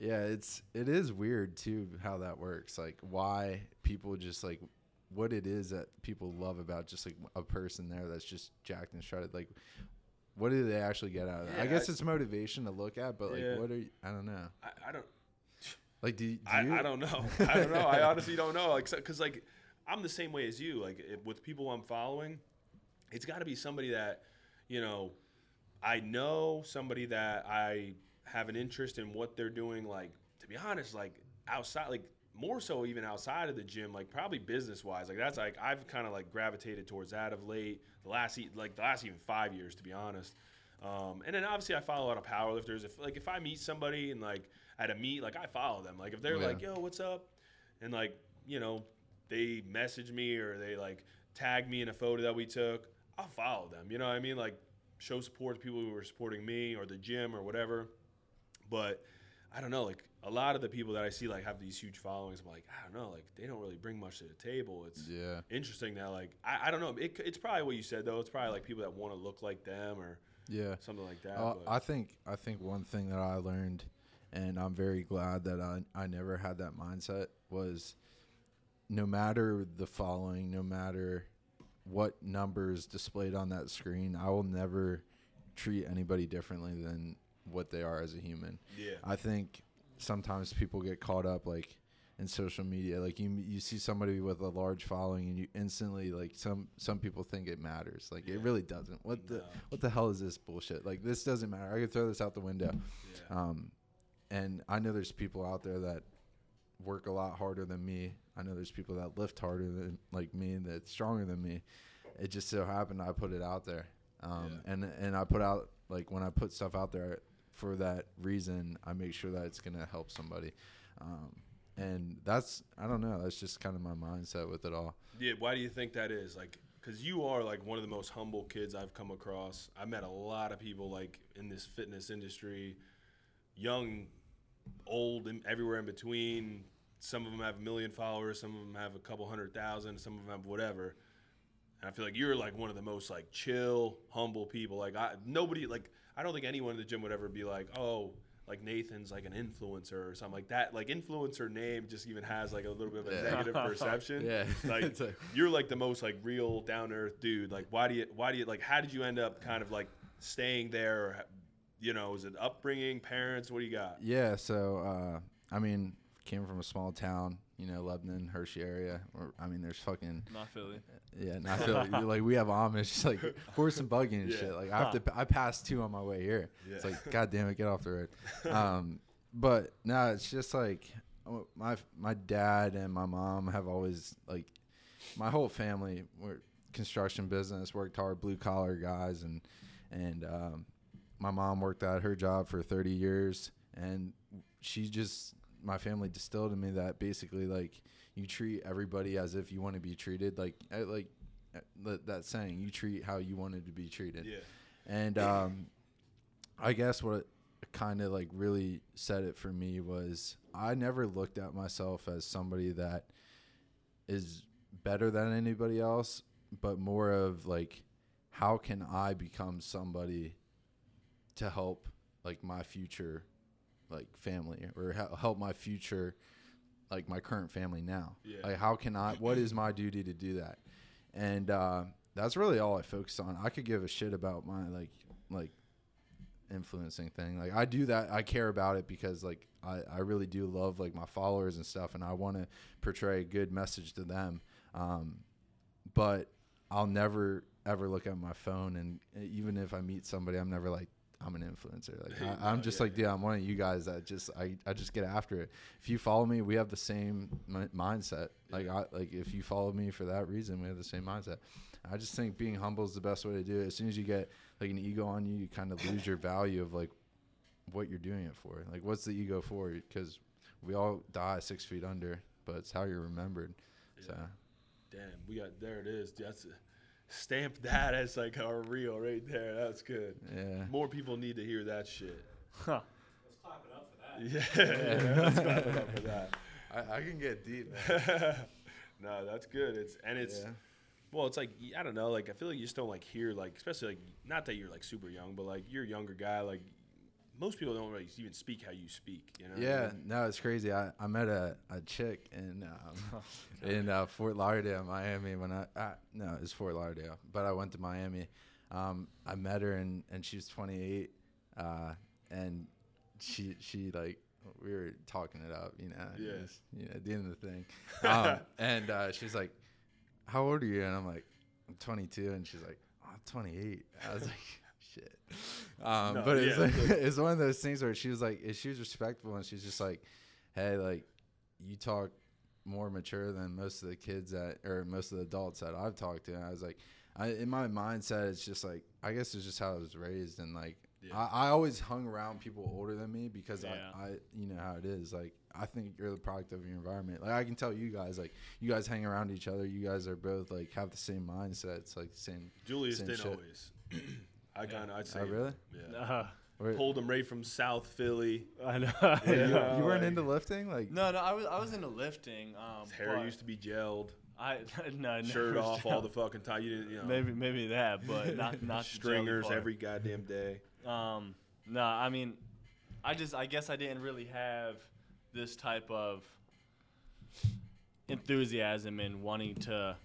Yeah, it's it is weird too how that works. Like why people just like what it is that people love about just like a person there that's just jacked and shredded. Like what do they actually get out of that? I guess I- it's motivation to look at, but like Yeah. what are you, I don't know. I, I don't. Like do, do I, you I don't know. I don't know. I honestly don't know. Like, because like I'm the same way as you. Like if, with people I'm following, it's got to be somebody that you know I know, somebody that I have an interest in what they're doing. Like to be honest, like outside, like more so even outside of the gym, like probably business wise. Like that's like I've kind of like gravitated towards that of late. The last like the last even five years, to be honest. Um, and then obviously I follow a lot of powerlifters. If like if I meet somebody and like at a meet, like I follow them. Like if they're Yeah. like, "Yo, what's up?" and like you know they message me or they like tag me in a photo that we took, I'll follow them. You know what I mean? Like show support to people who are supporting me or the gym or whatever. But I don't know, like a lot of the people that I see like have these huge followings. I'm like, I don't know, like they don't really bring much to the table. It's Yeah. interesting that like I, I don't know. It, it's probably what you said though. It's probably like people that want to look like them or Yeah. something like that. Uh, but- I think I think one thing that I learned, and I'm very glad that I I never had that mindset was, no matter the following, no matter what numbers displayed on that screen, I will never treat anybody differently than what they are as a human. yeah, I think sometimes people get caught up like in social media. Like you you see somebody with a large following and you instantly like some some people think it matters. Like it really doesn't. What the what the hell is this bullshit? Like this doesn't matter. I could throw this out the window. Yeah. um and i know there's people out there that work a lot harder than me. I know there's people that lift harder than like me that's stronger than me. It just so happened i put it out there. Um Yeah. and and i put out like when i put stuff out there for that reason i make sure that it's gonna help somebody um and that's i don't know that's just kind of my mindset with it all Yeah, why do you think that is? Like, because you are like one of the most humble kids I've come across. I met a lot of people like in this fitness industry, young, old, and everywhere in between. Some of them have a million followers. Some of them have a couple hundred thousand. Some of them have whatever. And I feel like you're like one of the most like chill, humble people. Like I, nobody like I don't think anyone in the gym would ever be like, oh, like Nathan's like an influencer or something like that. Like influencer name just even has like a little bit of a Yeah. negative perception. Yeah. Like It's a- you're like the most like real down earth dude. Like why do you why do you like how did you end up kind of like staying there? Or, you know, is it upbringing, parents? What do you got? Yeah, so uh, I mean, came from a small town, you know, Lebanon, Hershey area. Or I mean, there's fucking Not Philly. yeah, not Philly. like we have Amish, like horse and buggy and Yeah. shit. Like I have to, I passed two on my way here. It's like, god damn it, get off the road. Um, but no, it's just like uh, my my dad and my mom have always like my whole family were construction business, worked hard, blue collar guys, and and um, my mom worked at her job for 30 years, and she just my family distilled in me that basically like you treat everybody as if you want to be treated, like like uh, that that saying, you treat how you wanted to be treated. Yeah. And um, I guess what kind of like really said it for me was I never looked at myself as somebody that is better than anybody else, but more of like, how can I become somebody to help like my future like family or help my future like my current family now. Yeah. like how can i what is my duty to do that? And uh, that's really all i focus on. I could give a shit about my like like influencing thing. Like i do that i care about it because like i, I really do love like my followers and stuff and i want to portray a good message to them. Um, but i'll never ever look at my phone and even if i meet somebody i'm never like i'm an influencer. Like I, i'm just yeah, like dude i'm one of you guys that just I, I just get after it. If you follow me we have the same mi- mindset. Like i like if you follow me for that reason we have the same mindset. I just think being humble is the best way to do it. As soon as you get like an ego on you you kind of lose your value of like what you're doing it for. Like what's the ego for? Because we all die six feet under but it's how you're remembered. So. Damn, we got there. It is. That's stamp that as like our reel right there. That's good. Yeah. More people need to hear that shit. Huh. Let's clap it up for that. Yeah, yeah let's clap it up for that. I, I can get deep. No, that's good. It's and it's yeah. well, it's like I don't know. Like I feel like you just don't like hear like especially like not that you're like super young, but like you're a younger guy. Like most people don't really even speak how you speak. You know? I Yeah, mean? no, it's crazy. I, I met a, a chick in um, in uh, Fort Lauderdale, Miami. When I, I no, it's Fort Lauderdale, but I went to Miami. Um, I met her and, and she was 28, uh, and she she like we were talking it up, you know, Yeah. you know, doing the thing. Um, and uh, she's like, "How old are you?" And I'm like, "I'm 22," and she's like, oh, "I'm 28." I was like. Shit, um, No, but it's yeah. like, it's one of those things where she was like, she was respectful and she's just like, hey, like, you talk more mature than most of the kids that, or most of the adults that I've talked to. And I was like, I, in my mindset, it's just like, I guess it's just how I was raised. And like, Yeah. I, I always hung around people older than me because Yeah. I, I, you know how it is. Like, I think you're the product of your environment. Like, I can tell you guys, like, you guys hang around each other. You guys are both like have the same mindset. It's like the same. Julius Same didn't shit. always. I kind of I'd say Oh, really? Yeah. Uh, Where- Pulled him right from South Philly. I know. you, Yeah. you weren't like- into lifting, like No, no, I was I was into lifting. Um, His hair used to be gelled, I no, shirt never off all the fucking time. You didn't, you know, maybe maybe that, but not not stringers every goddamn day. Um, no, I mean, I just I guess I didn't really have this type of enthusiasm in wanting to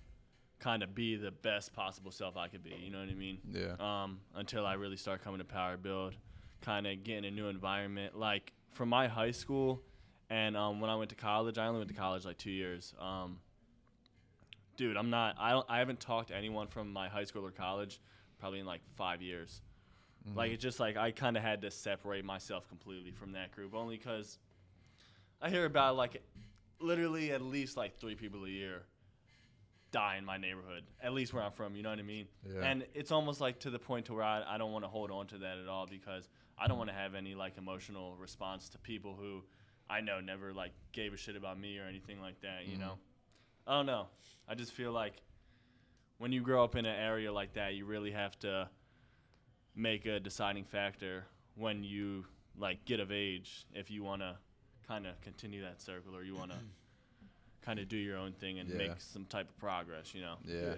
kind of be the best possible self I could be. You know what I mean? yeah, um, until I really start coming to Power Build, kind of getting a new environment. Like from my high school, and um, when I went to college, I only went to college like two years. Um, dude, I'm not. I don't. I haven't talked to anyone from my high school or college probably in like five years. Like it's just like I kind of had to separate myself completely from that group, only because I hear about like literally at least like three people a year die in my neighborhood, at least where I'm from. You know what I mean? Yeah. And it's almost like to the point to where I, I don't want to hold on to that at all because I don't want to have any like emotional response to people who I know never like gave a shit about me or anything like that. You Mhm. know? I don't know. I just feel like when you grow up in an area like that, you really have to make a deciding factor when you like get of age if you want to kind of continue that circle or you want to kind of do your own thing and Yeah. make some type of progress, you know. yeah,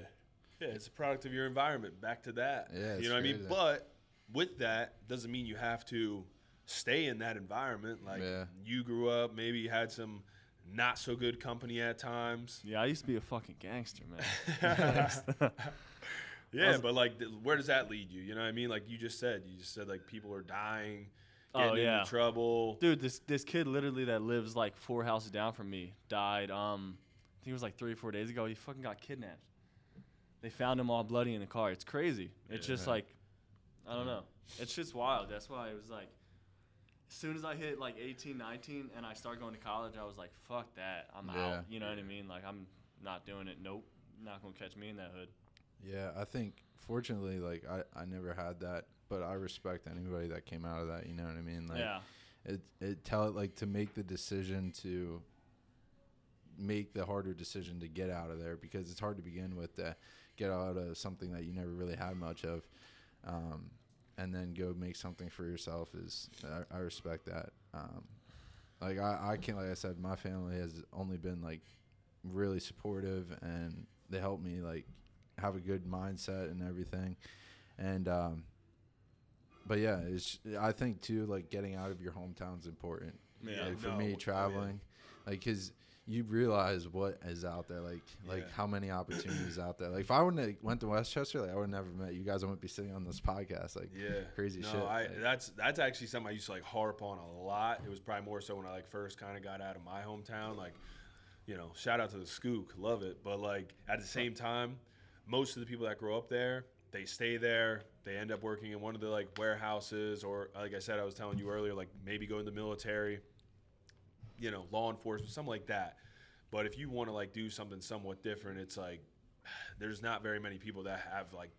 Yeah, it's a product of your environment. Back to that. Yeah, you know what I mean? crazy. But with that, doesn't mean you have to stay in that environment. Like Yeah. you grew up, maybe you had some not so good company at times. Yeah, I used to be a fucking gangster, man. Yeah, was- but like, th- where does that lead you? You know what I mean? Like you just said, you just said like people are dying, Oh, getting yeah. into trouble. Dude, this this kid literally that lives like four houses down from me died. Um, I think it was like three or four days ago. He fucking got kidnapped. They found him all bloody in the car. It's crazy. It's just Yeah. like, I don't know. It's just wild. That's why it was like, as soon as I hit like 18, 19, and I started going to college, I was like, fuck that. I'm Yeah. out. You know what I mean? Like I'm not doing it. Nope. Not gonna catch me in that hood. Yeah, I think fortunately, like I, I never had that, but I respect anybody that came out of that. You know what I mean? Like, yeah. It it tell it like to make the decision to make the harder decision to get out of there because it's hard to begin with to get out of something that you never really had much of, um, and then go make something for yourself is I, I respect that. Um, like I, I can't like I said, my family has only been like really supportive and they help me like have a good mindset and everything, and um, but yeah, it's I think too like getting out of your hometown's is important. Yeah. like for no, me yeah. traveling, like because you realize what is out there, like like Yeah. how many opportunities out there. Like if I wouldn't have went to West Chester, like I would never met you guys. I wouldn't be sitting on this podcast. Like Yeah, crazy no, shit, I like- that's that's actually something I used to like harp on a lot. It was probably more so when I like first kind of got out of my hometown. Like, you know, shout out to the Skook, love it. But like at the same time, most of the people that grow up there, they stay there. They end up working in one of the like warehouses, or like I said, I was telling you earlier, like maybe go in the military, you know, law enforcement, something like that. But if you want to like do something somewhat different, it's like there's not very many people that have like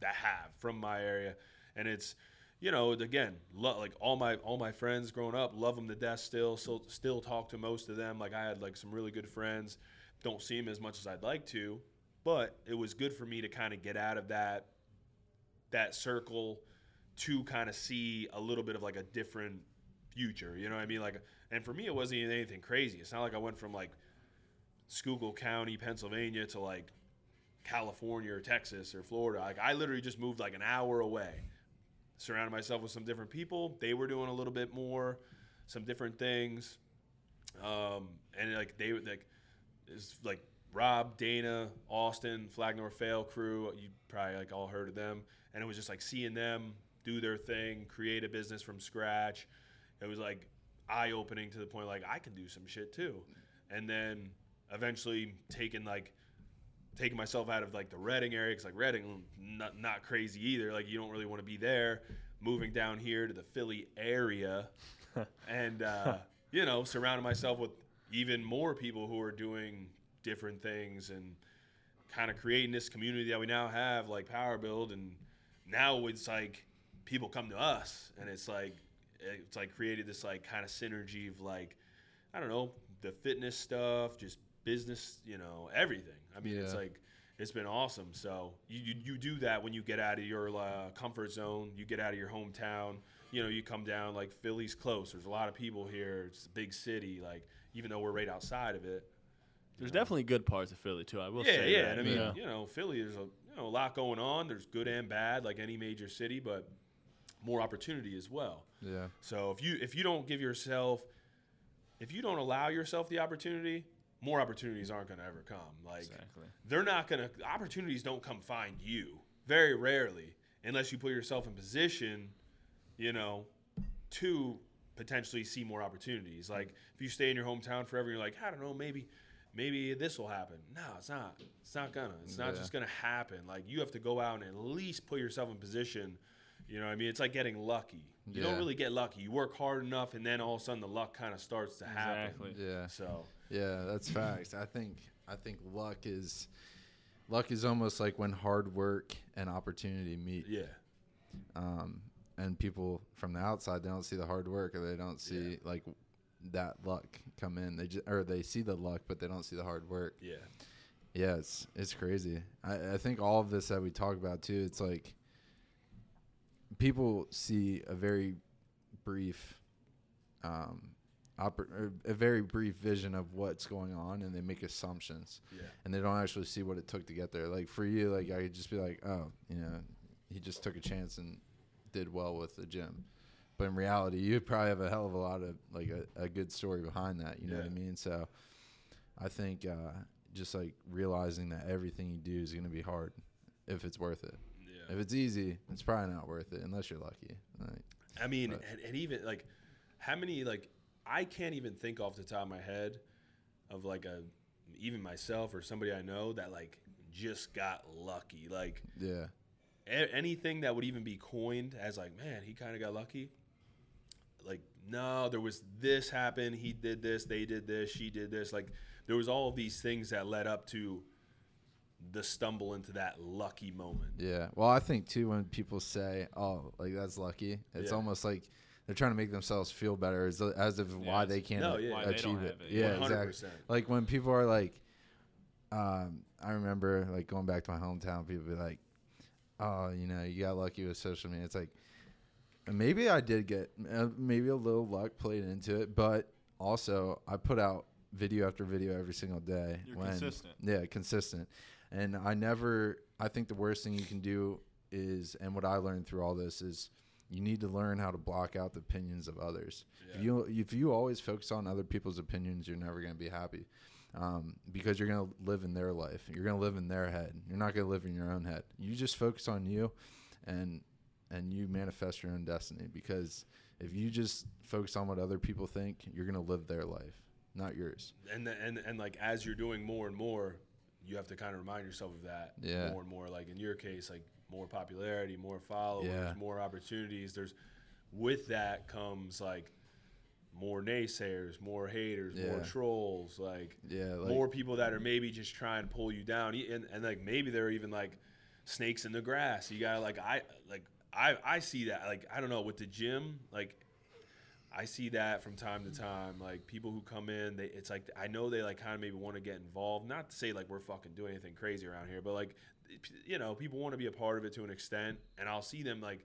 that have from my area, and it's you know again lo- like all my all my friends growing up love them to death still still still talk to most of them. Like I had like some really good friends. Don't see them as much as I'd like to but it was good for me to kind of get out of that that circle to kind of see a little bit of like a different future. You know what I mean? Like, and for me, it wasn't even anything crazy. It's not like I went from like Schuylkill County, Pennsylvania, to like California or Texas or Florida. Like, I literally just moved like an hour away. Surrounded myself with some different people. They were doing a little bit more, some different things, um, and like they would like, it's like Rob, Dana, Austin, Flag Nor Fail crew. You probably like all heard of them, and it was just like seeing them do their thing, create a business from scratch. It was like eye opening to the point like I can do some shit too, and then eventually taking like taking myself out of like the Reading area because like Reading not not crazy either. Like you don't really want to be there. Moving down here to the Philly area, and uh, you know surrounding myself with even more people who are doing different things and kind of creating this community that we now have like Power Build and now it's like people come to us and it's like it's like created this like kind of synergy of like I don't know the fitness stuff, just business, you know, everything. I mean, it's like it's been awesome. So you, you you do that when you get out of your uh, comfort zone, you get out of your hometown. You know, you come down like Philly's close. There's a lot of people here. It's a big city. Like even though we're right outside of it. There's definitely good parts of Philly too. I will Yeah, say yeah. that. And I mean, yeah. you know, Philly, there's a you know a lot going on. There's good and bad, like any major city, but more opportunity as well. Yeah. So if you if you don't give yourself, if you don't allow yourself the opportunity, more opportunities aren't going to ever come. Like Exactly. they're not going to opportunities don't come find you very rarely unless you put yourself in position, you know, to potentially see more opportunities. Like if you stay in your hometown forever, you're like, I don't know, maybe maybe this will happen. No, it's not. It's not gonna. It's not Yeah. just gonna happen. Like you have to go out and at least put yourself in position. You know what I mean? It's like getting lucky. You don't really get lucky. You work hard enough and then all of a sudden the luck kind of starts to happen. Exactly. Yeah. So Yeah, that's facts. I think I think luck is luck is almost like when hard work and opportunity meet. yeah. Um, and people from the outside they don't see the hard work or they don't see Yeah. like that luck come in. They just or they see the luck but they don't see the hard work. Yeah. Yeah, it's it's crazy. I, I think all of this that we talk about too, it's like people see a very brief, um, oper- a very brief vision of what's going on, and they make assumptions, Yeah. and they don't actually see what it took to get there. Like for you, like I could just be like, oh, you know, he just took a chance and did well with the gym. But in reality, you probably have a hell of a lot of like a, a good story behind that. You know what I mean? So, I think uh, just like realizing that everything you do is going to be hard if it's worth it. Yeah. If it's easy, it's probably not worth it unless you're lucky. Like, I mean, and, and even like, how many like I can't even think off the top of my head of like a even myself or somebody I know that like just got lucky. Like yeah, a- anything that would even be coined as like, man, he kind of got lucky. Like, no, there was this happened. He did this. They did this. She did this. Like, there was all of these things that led up to the stumble into that lucky moment. yeah. Well, I think too when people say, "Oh, like that's lucky," it's Yeah. almost like they're trying to make themselves feel better, as, as if why they can't No, yeah. Why they don't achieve have it. it, Yeah, yeah. exactly. 100%. Like when people are like, um, I remember like going back to my hometown, people be like, "Oh, you know, you got lucky with social media." It's like maybe I did get uh, maybe a little luck played into it, but also I put out video after video every single day. You're consistent. Yeah, consistent. And I never. I think the worst thing you can do is, and what I learned through all this is. You need to learn how to block out the opinions of others. If Yeah. you if you always focus on other people's opinions, you're never going to be happy um, because you're going to live in their life. You're going to live in their head. You're not going to live in your own head. You just focus on you, and and you manifest your own destiny. Because if you just focus on what other people think, you're going to live their life, not yours. and the, and and like as you're doing more and more, you have to kind of remind yourself of that Yeah. more and more. Like in your case, like more popularity, more followers, Yeah. more opportunities. There's with that comes like more naysayers, more haters, more trolls, like, Yeah, like, more people that are maybe just trying to pull you down, and, and like maybe they're even like snakes in the grass. You gotta like I like I I see that like I don't know with the gym like I see that from time to time. Like people who come in, they it's like I know they like kind of maybe want to get involved. Not to say like we're fucking doing anything crazy around here, but like you know, people want to be a part of it to an extent, and I'll see them like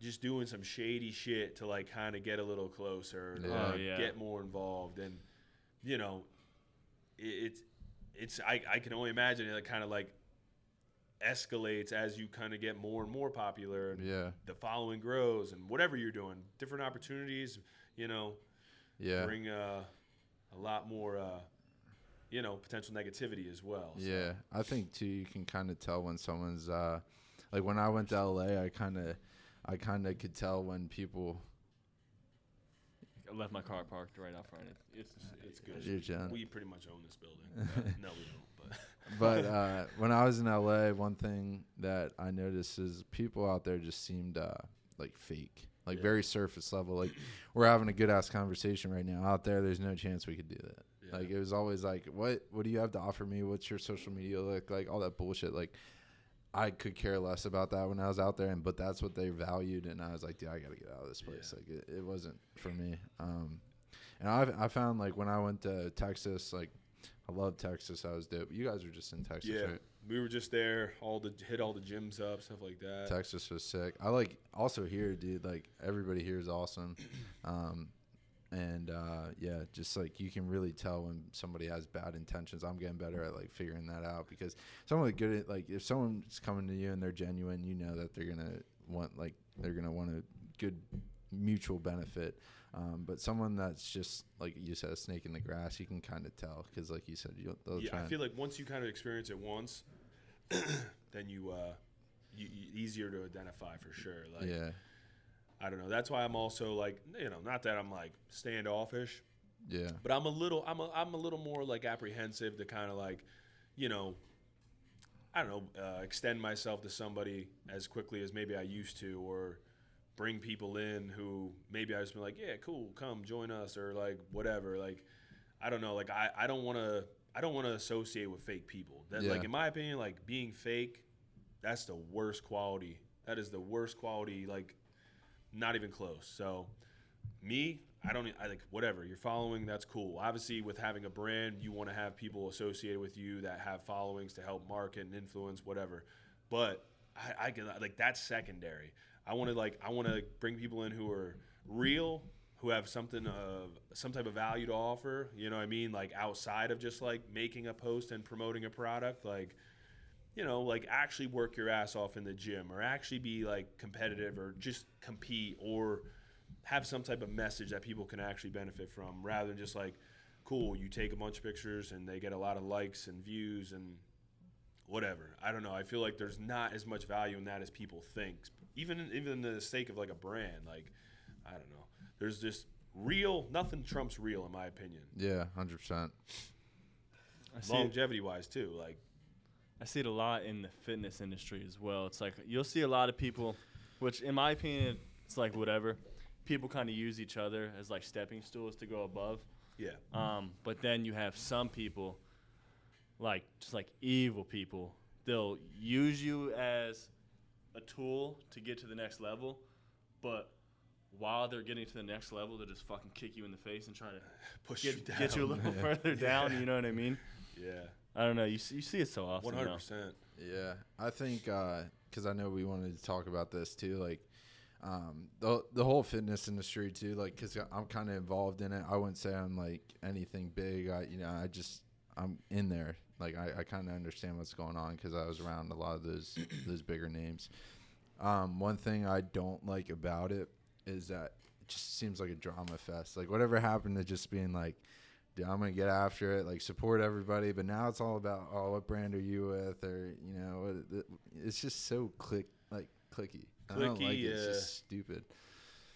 just doing some shady shit to like kind of get a little closer, to, Yeah. Uh, oh, like, yeah. get more involved, and you know, it, it's it's I I can only imagine it kind of like escalates as you kind of get more and more popular and Yeah. the following grows and whatever you're doing different opportunities you know Yeah. bring uh, a lot more uh, you know potential negativity as well so. Yeah, I think too. You can kind of tell when someone's uh, like when I went to LA. I kind of, I kind of could tell when people. I left my car parked right out front. It, it's it's good You're Jen. we pretty much own this building Uh, no we don't but uh, when I was in LA, one thing that I noticed is people out there just seemed uh, like fake, like Yeah. very surface level. Like we're having a good ass conversation right now. Out there, there's no chance we could do that. Yeah. Like it was always like, what What do you have to offer me? What's your social media look like? All that bullshit. Like I could care less about that when I was out there, and but that's what they valued, and I was like, dude, I gotta get out of this place. Yeah. Like it, it wasn't for me. Um, and I I found like when I went to Texas, like I love Texas. I was dope. You guys were just in Texas, yeah right? we were just there all the hit all the gyms up stuff like that Texas was sick. I like also here, dude. Like everybody here is awesome, um, and uh, yeah, just like you can really tell when somebody has bad intentions. I'm getting better at like figuring that out because someone good, like if someone's coming to you and they're genuine, you know that they're gonna want like they're gonna want a good mutual benefit. Um, but someone that's just like you said, a snake in the grass, you can kind of tell because, like you said, you, yeah i feel like once you kind of experience it once then you uh you, you, easier to identify for sure like yeah, I don't know. That's why I'm also like, you know, not that I'm like standoffish, yeah, but I'm a little, I'm a, I'm a little more like apprehensive to kind of like, you know, I don't know, uh, extend myself to somebody as quickly as maybe I used to, or bring people in who maybe I just been like, yeah, cool, come join us, or like whatever. Like, I don't know. Like, I, I don't want to, I don't want to associate with fake people. That, Yeah. like, in my opinion, like being fake, that's the worst quality. That is the worst quality. Like, not even close. So, me, I don't. I like whatever you're following. That's cool. Obviously, with having a brand, you want to have people associated with you that have followings to help market and influence whatever. But I, I can like that's secondary. I want to like I want to bring people in who are real, who have something of some type of value to offer. You know what I mean? Like outside of just like making a post and promoting a product, like you know, like actually work your ass off in the gym or actually be like competitive or just compete or have some type of message that people can actually benefit from rather than just like, cool, you take a bunch of pictures and they get a lot of likes and views and whatever. I don't know. I feel like there's not as much value in that as people think. Even even the sake of like a brand, like I don't know. There's just real nothing trumps real in my opinion. yeah, hundred percent. I see, it, Longevity wise too. Like I see it a lot in the fitness industry as well. It's like you'll see a lot of people, which in my opinion, it's like whatever. People kind of use each other as like stepping stools to go above. yeah. Um, but then you have some people, like just like evil people, they'll use you as a tool to get to the next level, but while they're getting to the next level, they'll just fucking kick you in the face and try to Push get, you down. get you a little Yeah. further down. You know what I mean? yeah. I don't know. You see, you see it so often. Hundred percent. Yeah, I think because I know we wanted to talk about this too, like um, the the whole fitness industry too, like because I'm kind of involved in it. I wouldn't say I'm like anything big. I you know I just I'm in there. Like I, I kind of understand what's going on because I was around a lot of those those bigger names. Um, one thing I don't like about it is that it just seems like a drama fest. Like whatever happened to just being like, dude, I'm gonna get after it, like support everybody. But now it's all about, oh, what brand are you with, or you know, it's just so click like clicky. I don't like it. It's yeah. just stupid.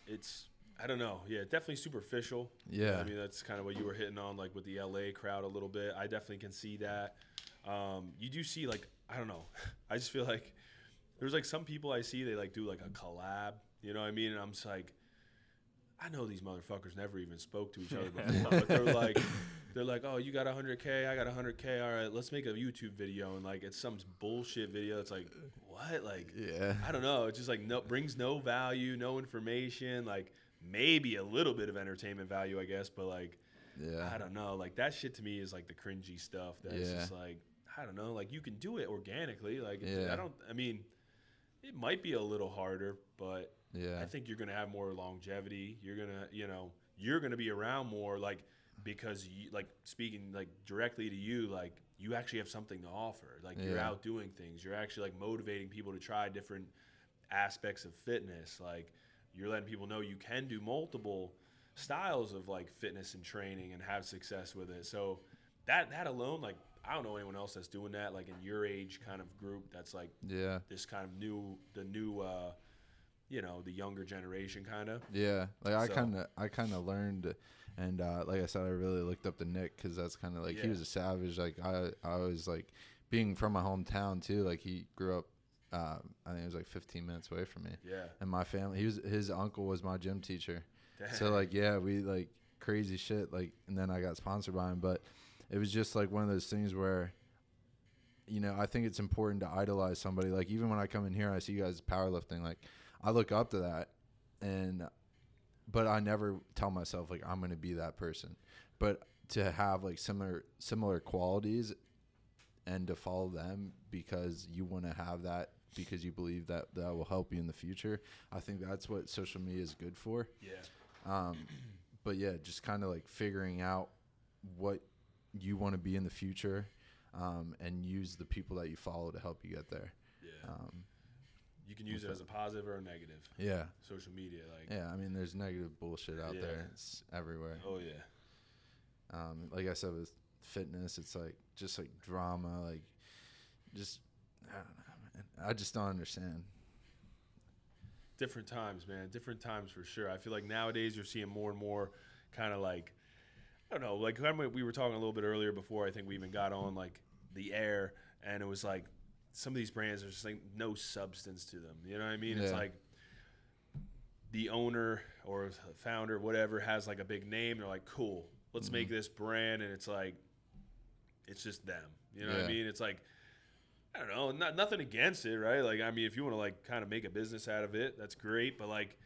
It's I don't know. Yeah, definitely superficial. Yeah. I mean that's kind of what you were hitting on, like with the LA crowd a little bit. I definitely can see that. Um, you do see like I don't know. I just feel like there's like some people I see they like do like a collab. You know what I mean? And I'm just like, I know these motherfuckers never even spoke to each other before, but they're like, they're like, oh, you got 100k, I got 100k. All right, let's make a YouTube video, and like it's some bullshit video. It's like, what? Like, Yeah. I don't know. It just like no brings no value, no information, like maybe a little bit of entertainment value, I guess, but like Yeah. I don't know, like that shit to me is like the cringy stuff. That's Yeah. just like I don't know, like you can do it organically. Like Yeah. I don't. I mean, it might be a little harder, but Yeah. I think you're gonna have more longevity. You're gonna, you know, you're gonna be around more, like because you, like speaking like directly to you, like you actually have something to offer. Like you're out doing things. You're actually like motivating people to try different aspects of fitness. Like you're letting people know you can do multiple styles of like fitness and training and have success with it. So that that alone, like I don't know anyone else that's doing that, like in your age kind of group. That's like yeah. this kind of new, the new, uh, you know, the younger generation kind of. Yeah, like I So- kind of, I kind of learned, and uh, like I said, I really looked up to Nick because that's kind of like he was a savage. Like I, I was like being from my hometown too. Like he grew up, uh, I think it was like 15 minutes away from me, Yeah. and my family. He was his uncle was my gym teacher. So like yeah, we like crazy shit. Like and then I got sponsored by him, but it was just like one of those things where. You know, I think it's important to idolize somebody. Like even when I come in here, I see you guys powerlifting. Like, I look up to that, and but I never tell myself like I'm gonna be that person. But to have like similar similar qualities and to follow them because you want to have that because you believe that that will help you in the future. I think that's what social media is good for. yeah. Um, but yeah, just kind of like figuring out what you want to be in the future, um, and use the people that you follow to help you get there. Yeah. Um, you can use it as a positive or a negative. yeah, Social media, like. yeah. I mean, there's negative bullshit out Yeah. there. It's everywhere. Oh yeah. Um, like I said with fitness, it's like just like drama, like just I don't know, man. I just don't understand. Different times, man. Different times for sure. I feel like nowadays you're seeing more and more kind of like I don't know, like we were talking a little bit earlier before I think we even got on like the air and it was like some of these brands are just like no substance to them. You know what I mean? It's like the owner or founder, whatever, has like a big name. They're like, cool, let's make Mm-hmm. this brand. And it's like, it's just them. You know what I mean? It's like, I don't know, not nothing against it, right? Like, I mean, if you want to like kind of make a business out of it, that's great. But like,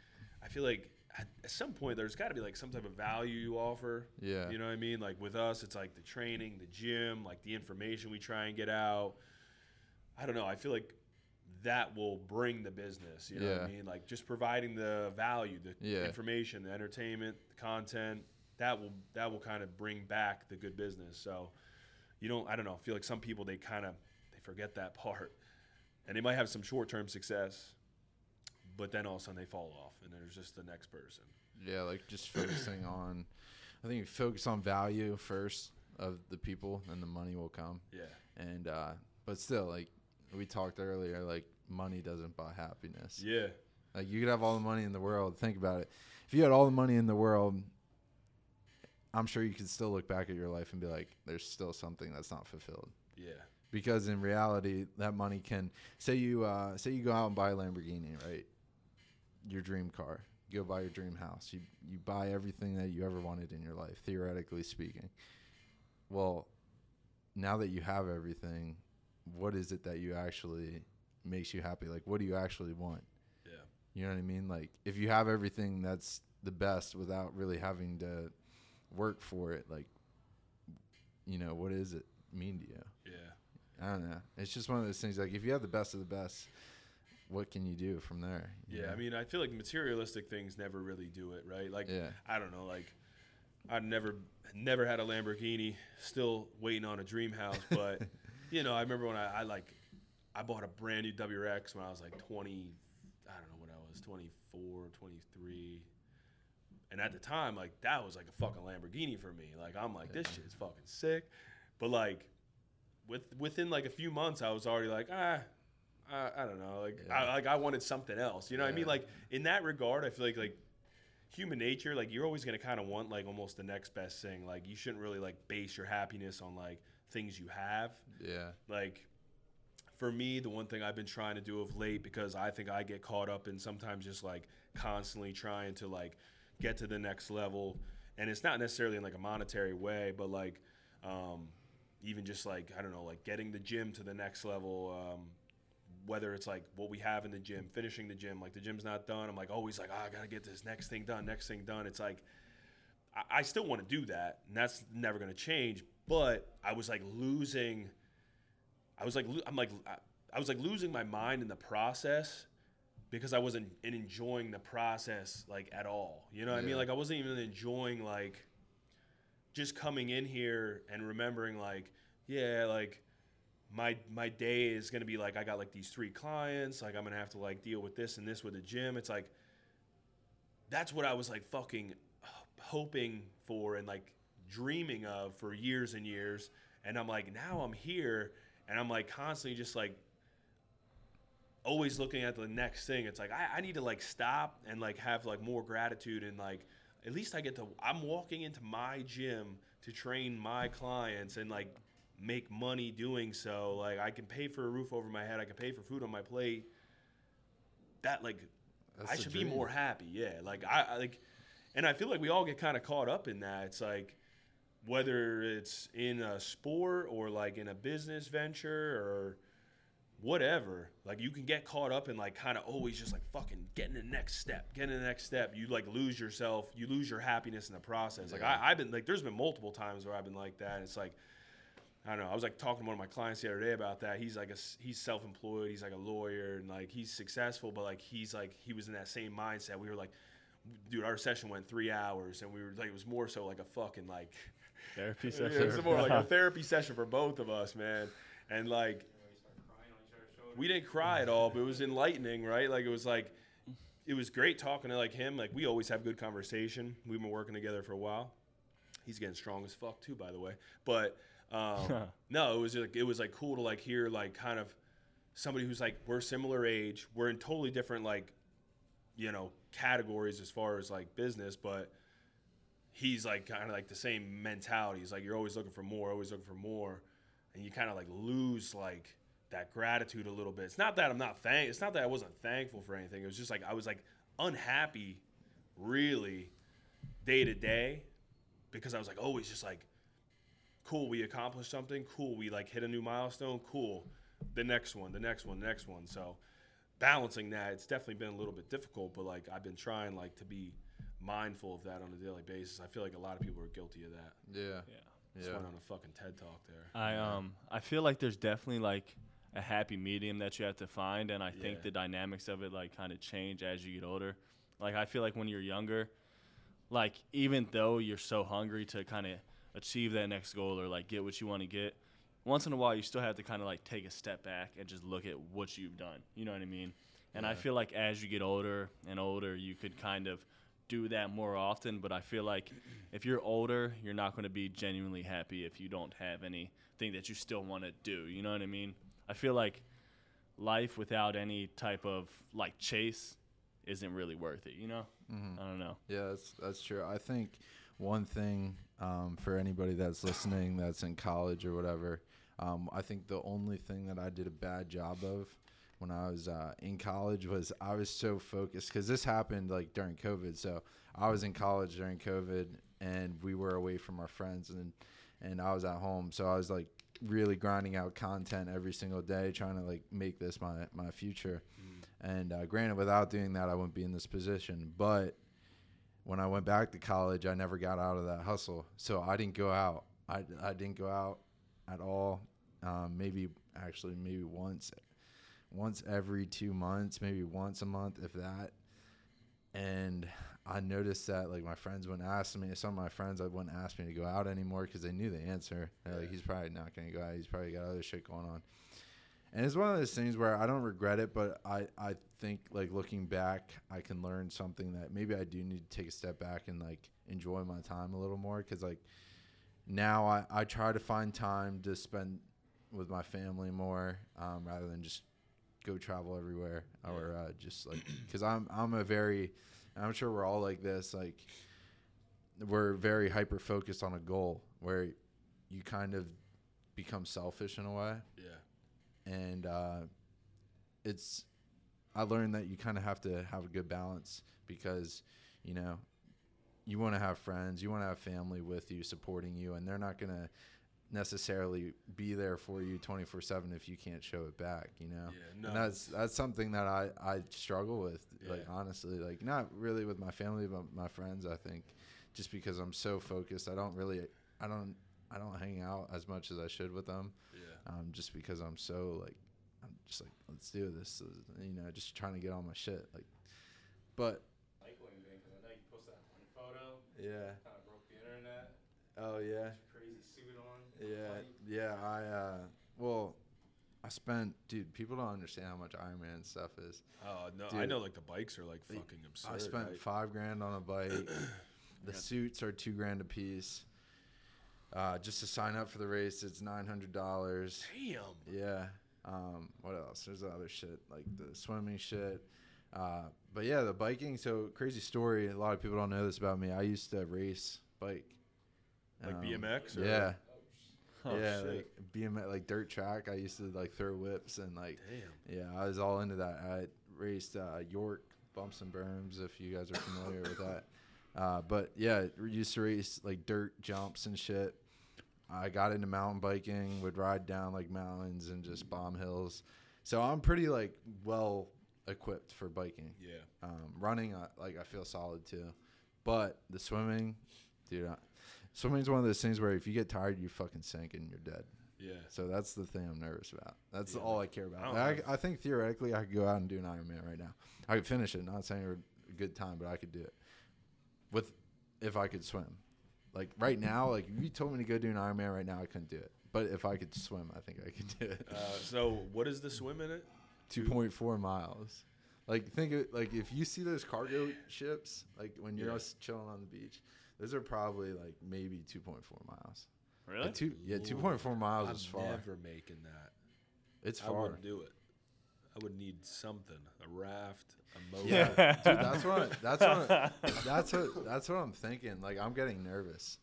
I feel like at, some point there's got to be like some type of value you offer. Yeah. You know what I mean? Like with us, it's like the training, the gym, like the information we try and get out. I don't know. I feel like that will bring the business. You know what I mean? Like just providing the value, the Yeah. information, the entertainment, the content. That will that will kind of bring back the good business. So you don't. I don't know. I feel like some people they kind of forget that part, and they might have some short term success, but then all of a sudden they fall off, and there's just the next person. Yeah, like just focusing on. I think focus on value first of the people, and the money will come. Yeah. And uh, but still, like we talked earlier, like money doesn't buy happiness. Yeah. Like you could have all the money in the world. Think about it. If you had all the money in the world, I'm sure you could still look back at your life and be like, "There's still something that's not fulfilled." Yeah. Because in reality, that money can say you uh, say you go out and buy a Lamborghini, right? Your dream car. You go buy your dream house. You you buy everything that you ever wanted in your life, theoretically speaking. Well, now that you have everything, what is it that you actually makes you happy? Like, what do you actually want? Yeah. You know what I mean? Like if you have everything that's the best without really having to work for it, like you know, what does it mean to you? Yeah. I don't know. It's just one of those things like if you have the best of the best, what can you do from there? Yeah, know? I mean, I feel like materialistic things never really do it, right? Like, Yeah. I don't know, like, I've never, never had a Lamborghini, still waiting on a dream house, but, you know, I remember when I, I, like, I bought a brand new WRX when I was like 20, I don't know what I was, 24, 23. And at the time, like, that was like a fucking Lamborghini for me. Like, I'm like, this Yeah. shit's fucking sick. But, like, with within like a few months, I was already like, ah, I, I don't know, like, I, like I wanted something else. You know what I mean? Like in that regard, I feel like like human nature, like you're always gonna kind of want like almost the next best thing. Like you shouldn't really like base your happiness on like things you have. yeah. Like for me, the one thing I've been trying to do of late because I think I get caught up in sometimes just like constantly trying to like get to the next level, and it's not necessarily in like a monetary way, but like um, even just like I don't know, like getting the gym to the next level. Um, whether it's like what we have in the gym, finishing the gym, like the gym's not done. I'm like always like, oh, I gotta get this next thing done, next thing done. It's like I, I still want to do that, and that's never gonna change. But I was like losing. I was like, I'm like, I, I was like losing my mind in the process because I wasn't enjoying the process like at all. You know what I mean? Like I wasn't even enjoying like just coming in here and remembering like, yeah, like my my day is gonna be like I got like these three clients, like I'm gonna have to like deal with this and this with the gym. It's like that's what I was like fucking hoping for and like dreaming of for years and years. And I'm like, now I'm here and I'm like constantly just like always looking at the next thing. It's like I, I need to like stop and like have like more gratitude and like at least I get to I'm walking into my gym to train my clients and like make money doing so. Like I can pay for a roof over my head, I can pay for food on my plate. That like That's I should be more happy. Yeah, like I, I like, and I feel like we all get kind of caught up in that. It's like whether it's in a sport or like in a business venture or whatever. Like you can get caught up in like kind of always just like fucking getting the next step, getting the next step. You like lose yourself, you lose your happiness in the process. Like. I, I've been like, there's been multiple times where I've been like that. And it's like. I don't know. I was like talking to one of my clients the other day about that. He's like a he's self-employed. He's like a lawyer and like he's successful, but like he's like he was in that same mindset. We were like, dude, our session went three hours, and we were like it was more so like a fucking like Therapy session. it was more like a therapy session for both of us, man. And like You know, you start crying on each other's shoulders. We didn't cry at all, but it was enlightening, right? Like it was like it was great talking to like him. Like we always have good conversation. We've been working together for a while. He's getting strong as fuck too, by the way. But um, no, it was like it was like cool to like hear like kind of somebody who's like we're similar age. We're in totally different like you know categories as far as like business, but he's like kind of like the same mentality. He's like you're always looking for more, always looking for more, and you kind of like lose like that gratitude a little bit. It's not that I'm not thank. It's not that I wasn't thankful for anything. It was just like I was like unhappy, really, day to day, because I was like always just like, cool, we accomplished something. Cool, we like hit a new milestone. Cool, the next one, the next one, the next one. So balancing that, it's definitely been a little bit difficult. But like I've been trying like to be mindful of that on a daily basis. I feel like a lot of people are guilty of that. Yeah. Yeah. Just Yeah. went on a fucking TED talk there. I um I feel like there's definitely like a happy medium that you have to find and I think the dynamics of it like kind of change as you get older. Like I feel like when you're younger, like even though you're so hungry to kind of achieve that next goal or like get what you want to get, once in a while you still have to kind of like take a step back and just look at what you've done. You know what I mean? And I feel like as you get older and older, you could kind of do that more often. But I feel like if you're older, you're not going to be genuinely happy if you don't have anything that you still want to do. You know what I mean? I feel like life without any type of like chase isn't really worth it. You know? Mhm. I don't know. Yeah, that's that's true. I think one thing um, for anybody that's listening that's in college or whatever, um, I think the only thing that I did a bad job of when I was uh, in college was I was so focused because this happened like during COVID. So I was in college during COVID and we were away from our friends and and I was at home. So I was like really grinding out content every single day, trying to like make this my my future. And uh, granted, without doing that, I wouldn't be in this position. But when I went back to college, I never got out of that hustle. So I didn't go out. I, I didn't go out at all. Um, maybe actually maybe once, once every two months, maybe once a month, if that. And I noticed that like my friends wouldn't ask me. Some of my friends I wouldn't ask me to go out anymore because they knew the answer. They're like, he's probably not gonna go out. He's probably got other shit going on. And it's one of those things where I don't regret it, but I, I think like looking back, I can learn something that maybe I do need to take a step back and like enjoy my time a little more. Cause like now I, I try to find time to spend with my family more um, rather than just go travel everywhere or uh, just like, cause I'm, I'm a very, I'm sure we're all like this, like we're very hyper focused on a goal where you kind of become selfish in a way Yeah. and uh, it's I learned that you kind of have to have a good balance because you know you want to have friends, you want to have family with you supporting you, and they're not gonna necessarily be there for you 24 7 if you can't show it back you know Yeah, no. and that's that's something that i i struggle with like honestly like not really with my family but my friends i think just because i'm so focused i don't really i don't i don't hang out as much as i should with them Yeah. um, just because I'm so like, I'm just like, let's do this, you know, just trying to get all my shit. Like, but Cycling thing, because I know you posted that one photo, yeah, kind of broke the internet. oh yeah, Crazy suit on. Yeah, Funny. yeah. I uh, well, I spent, dude. People don't understand how much Ironman stuff is. Oh no, I know like the bikes are like fucking absurd. I spent right? five grand on a bike. the suits are two grand a piece. Uh, just to sign up for the race, it's nine hundred dollars. Damn. Yeah. Um, what else? There's other shit like the swimming shit. Uh, but yeah, the biking. So crazy story. A lot of people don't know this about me. I used to race bike. Like Um, BMX or- Yeah. Oh, yeah, shit. like BMX, like dirt track. I used to like throw whips and like Damn. yeah, I was all into that. I raced uh, York bumps and berms. If you guys are familiar with that, uh, but yeah, used to race like dirt jumps and shit. I got into mountain biking, would ride down like mountains and just bomb hills. So I'm pretty like well equipped for biking. Yeah. Um, running, I, like I feel solid too, but the swimming, dude, I, swimming's one of those things where if you get tired, you fucking sink and you're dead. Yeah. So that's the thing I'm nervous about. That's Yeah. all I care about. don't I, I think theoretically I could go out and do an Ironman right now. I could finish it. Not saying it would a good time, but I could do it with if I could swim. Like right now, like if you told me to go do an Ironman right now, I couldn't do it. But if I could swim, I think I could do it. Uh, so what is the swim in it? Two point four miles. Like think of like if you see those cargo ships, like when you're Yeah. us chilling on the beach, those are probably like maybe two point four miles. Really? Yeah, two yeah, Lord, two point four miles I'm is far. never making that. It's I far. wouldn't do it. I would need something, a raft, a motor. Yeah, dude, that's what I, that's what I, that's what that's what I'm thinking. Like I'm getting nervous.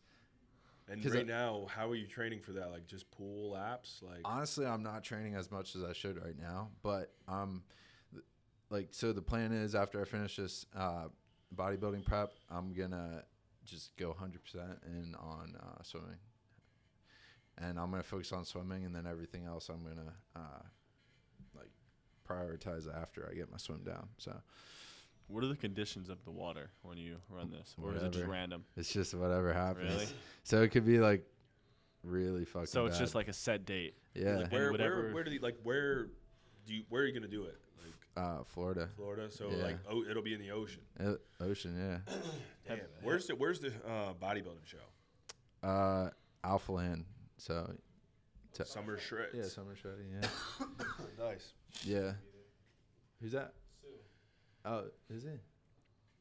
And 'Cause right I- now, how are you training for that? Like just pool laps? Like Honestly, I'm not training as much as I should right now, but um, th- like so the plan is after I finish this uh, bodybuilding prep, I'm gonna just go 100% in on uh, swimming, and I'm gonna focus on swimming, and then everything else I'm gonna uh, like prioritize after I get my swim down. So What are the conditions of the water when you run this, or is it just random? it's just whatever happens. Really? So it could be like really fucking. So it's bad. just like a set date. yeah, like, where, where, where do you like where do you where are you gonna do it? Like uh, Florida, Florida, so Yeah. like oh, it'll be in the ocean. O- ocean, yeah. Damn. Where's the where's the uh, bodybuilding show? Uh, Alpha Land. So T- Summer shreds. yeah, summer shredding. Yeah, nice. yeah. Who's that? Sue. Oh, is he?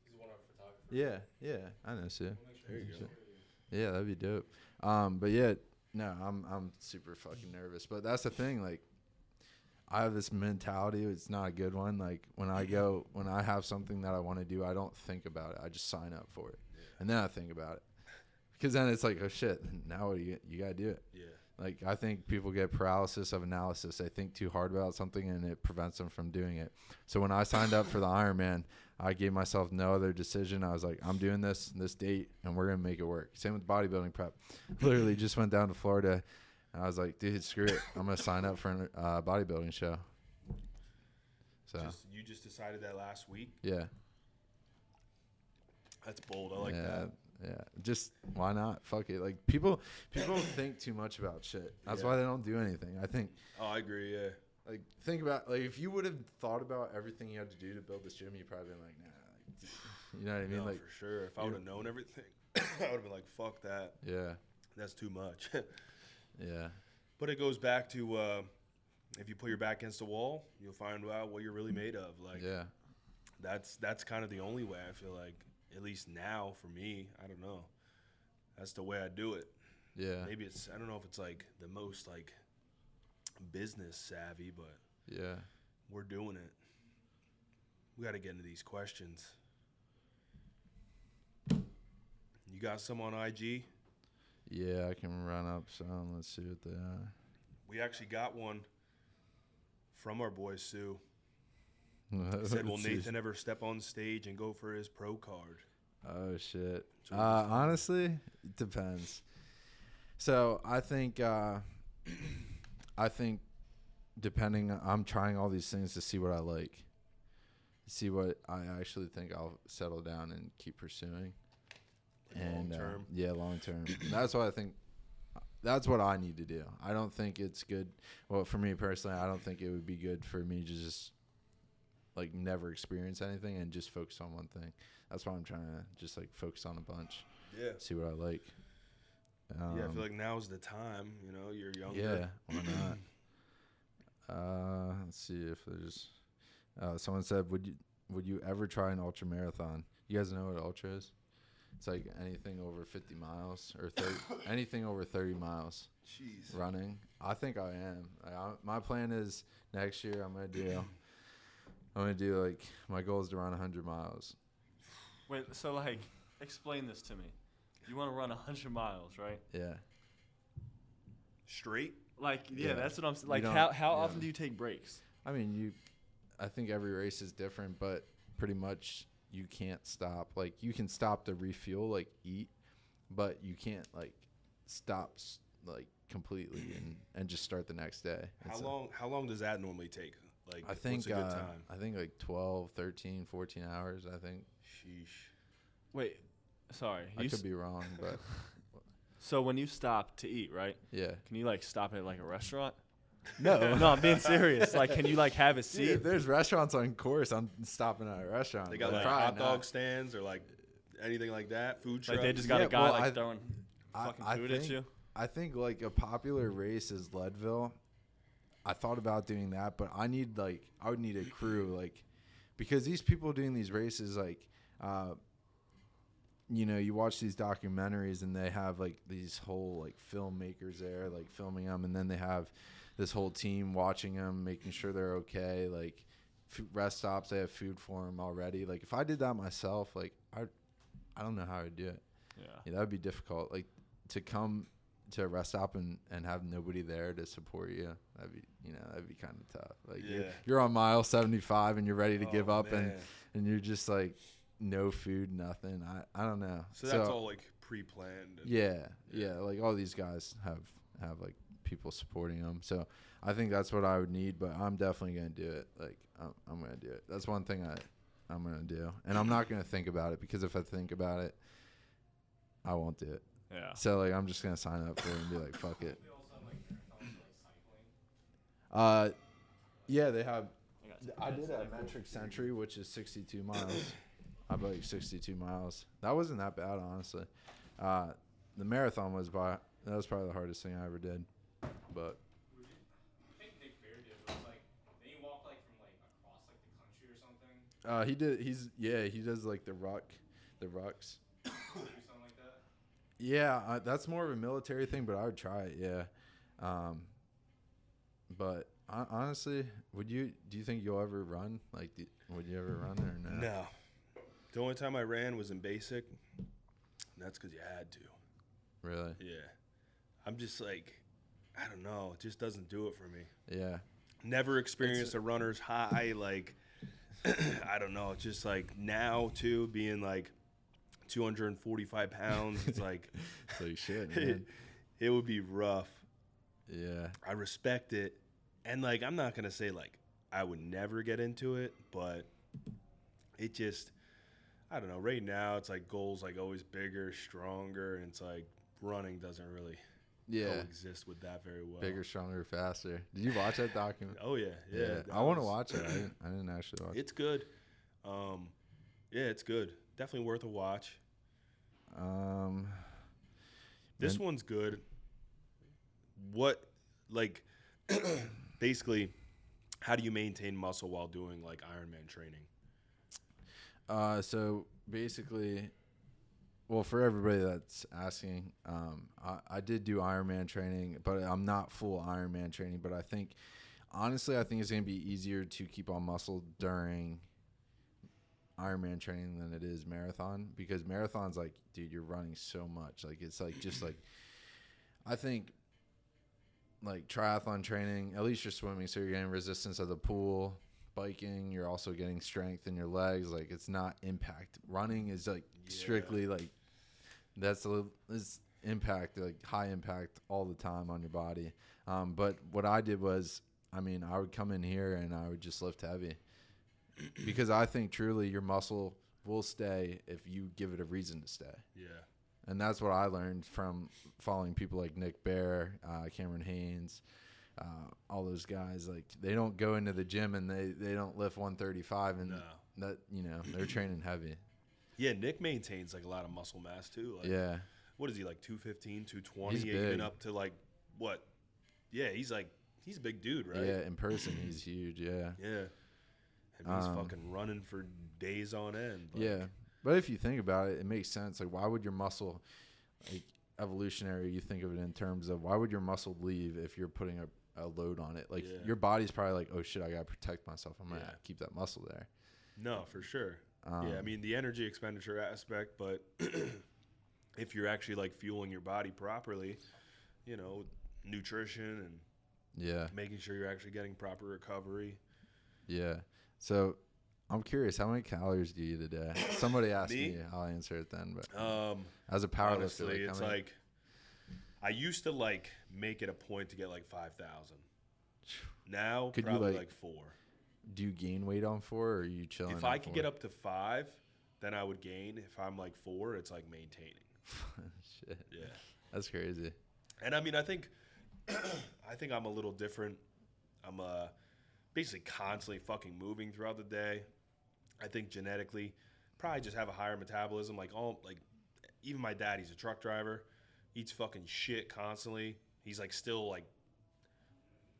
He's one of our photographers. Yeah, yeah. I know Sue. We'll make sure There you go. here. Yeah, that'd be dope. Um, but yeah, no, I'm I'm super fucking nervous. But that's the thing, like I have this mentality, it's not a good one. Like when I go when I have something that I want to do, I don't think about it. I just sign up for it. And then I think about it. Because then it's like, oh shit, now what do you you gotta do it. Yeah. Like I think people get paralysis of analysis. They think too hard about something and it prevents them from doing it. So when I signed up for the Ironman, I gave myself no other decision. I was like, I'm doing this this date and we're gonna make it work. Same with bodybuilding prep. Literally just went down to Florida and I was like, dude, screw it. I'm gonna sign up for a uh, bodybuilding show. So Just, you just decided that last week. yeah, That's bold. I like yeah, that. yeah. Just why not? Fuck it. Like people people think too much about shit. That's Yeah. why they don't do anything. I think Oh, I agree. Yeah. Like think about like if you would have thought about everything you had to do to build this gym, you probably been like, nah. Like, you know what I mean? no, like, for sure. If I would have known everything, I would have been like, "Fuck that. yeah, That's too much." yeah, but it goes back to uh, if you put your back against the wall, you'll find out what you're really made of. Like yeah, that's that's kind of the only way I feel like, at least now for me. I don't know. That's the way I do it. yeah, Maybe it's I don't know if it's like the most like business savvy, but yeah. we're doing it. We got to get into these questions. You got some on IG? Yeah, I can run up some. Let's see what they are. We actually got one from our boy Sue. He said, "Will Nathan ever step on stage and go for his pro card?" Oh shit. Uh, honestly, it depends. So I think uh, I think depending I'm trying all these things to see what I like. See what I actually think I'll settle down and keep pursuing. And uh, Long-term. yeah, long term. that's what I think that's what I need to do. I don't think it's good well for me personally, I don't think it would be good for me to just like never experience anything and just focus on one thing. That's why I'm trying to just like focus on a bunch, Yeah. see what I like. Um, yeah, I feel like now's the time. You know, you're younger. yeah, why not? Uh, let's see if there's. Uh, someone said, "Would you would you ever try an ultra marathon?" You guys know what ultra is? It's like anything over 50 miles or 30, anything over 30 miles Jeez. running. I think I am. Like, I, my plan is next year I'm gonna do. I'm gonna do like my goal is to run 100 miles. Wait, so like, explain this to me. You want to run 100 miles, right? Yeah. Straight. Like, yeah, Yeah. that's what I'm saying. Like, how, how yeah. often do you take breaks? I mean, you. I think every race is different, but pretty much you can't stop. Like you can stop to refuel, like eat, but you can't like stop like completely and and just start the next day. How It's a- long? How long does that normally take? Like, I think what's a good uh, time? I think like 12, 13, 14 hours. I think Sheesh. Wait, sorry. I could s- be wrong, but so when you stop to eat, right? yeah. Can you like stop at like a restaurant? No, no, I'm being serious. Like, can you like have a seat? if there's restaurants on course, I'm stopping at a restaurant. They got but like hot not. dog stands or like anything like that. Food trucks. Like they just got Yeah, a guy well, like I- throwing I- fucking I food at you. I think like a popular race is Leadville. I thought about doing that, but I need like I would need a crew like because these people doing these races like uh you know, you watch these documentaries and they have like these whole like filmmakers there like filming them and then they have this whole team watching them, making sure they're okay, like rest stops they have food for them already. Like if I did that myself, like I I don't know how I'd do it. Yeah. Yeah, that would be difficult. Like to come to a rest stop and, and have nobody there to support you. That'd be you know that'd be kind of tough. Like you're, you're on mile seventy five and you're ready to oh, give Oh, up and man. and you're just like no food, nothing. I I don't know. So that's all like pre-planned. and- Yeah, Yeah. yeah. Like all these guys have have like people supporting them. So I think that's what I would need. But I'm definitely gonna do it. Like I'm, I'm gonna do it. That's one thing I I'm gonna do, and I'm not gonna think about it because if I think about it, I won't do it. Yeah. So like I'm just gonna sign up for it and be like, fuck it. They also have like marathons like cycling. Uh, yeah, they have. I did a metric century, which is 62 miles. I like 62 miles. That wasn't that bad, honestly. Uh, the marathon was by that was probably the hardest thing I ever did. But I think Nick Bare did. Was like they walk like from like across like the country or something. uh, he did. He's yeah. He does like the rock, the rocks. Like that. Yeah, uh, that's more of a military thing, but I would try it. Yeah. Um, but hon- honestly, would you? Do you think you'll ever run? Like, do, would you ever run or no? No. The only time I ran was in basic. And that's because you had to. Really? Yeah. I'm just like, I don't know. It just doesn't do it for me. Yeah. Never experienced a runner's high. Like, I don't know. It's just like now, too, being like 245 pounds, it's like, It's like shit, it, it would be rough. Yeah. I respect it. And like I'm not gonna say like I would never get into it, but it just I don't know. Right now it's like goals like always bigger, stronger, and it's like running doesn't really Yeah. coexist with that very well. Bigger, stronger, faster. Did you watch that document? Oh yeah, yeah. Yeah. I want to watch it. I didn't, I didn't actually watch it. It's good. Um, yeah, it's good. Definitely worth a watch. Um, This Man- one's good. What like basically how do you maintain muscle while doing like Ironman training? Uh, so basically, well, for everybody that's asking, um, I, I did do Ironman training, but I'm not full Ironman training. But I think, honestly, I think it's gonna be easier to keep on muscle during Ironman training than it is marathon because marathon's like, dude, you're running so much. Like it's like just like, I think. Like triathlon training, at least you're swimming, so you're getting resistance of the pool biking you're also getting strength in your legs like it's not impact running is like Yeah. strictly like that's a little it's impact, like high impact all the time on your body. Um, but what I did was, I mean, I would come in here and I would just lift heavy because I think truly your muscle will stay if you give it a reason to stay. Yeah. And that's what I learned from following people like Nick Bare, uh, Cameron Hanes, uh, all those guys. Like they don't go into the gym and they, they don't lift 135 and No. that you know they're training heavy. Yeah, Nick maintains like a lot of muscle mass too. Like, yeah, What is he like 215, 220 He's even big. up to like what? Yeah, he's like he's a big dude, right? yeah. In person, he's huge. Yeah, Yeah. And he's Um, fucking running for days on end. like- yeah. But if you think about it, it makes sense. Like, why would your muscle, like evolutionary, you think of it in terms of why would your muscle leave if you're putting a, a load on it? Like, Yeah. your body's probably like, oh shit, I gotta protect myself. I'm gonna keep that muscle there. No, for sure. Um, yeah, I mean the energy expenditure aspect, but if you're actually like fueling your body properly, you know, nutrition and yeah, making sure you're actually getting proper recovery. yeah. So, I'm curious, how many calories do you eat a day? Somebody asked Me? me. I'll answer it then. But Um, as a powerlifter, honestly, like, it's many- like I used to like make it a point to get like five thousand. Now, Could you, probably like- like four. Do you gain weight on four, or are you chilling? If I could get up to five, then I would gain. If I'm like four, it's like maintaining. shit, Yeah. that's crazy. And I mean, I think, I think I'm a little different. I'm uh, basically constantly fucking moving throughout the day. I think genetically, probably just have a higher metabolism. Like all, like even my dad, he's a truck driver, eats fucking shit constantly. He's like still like,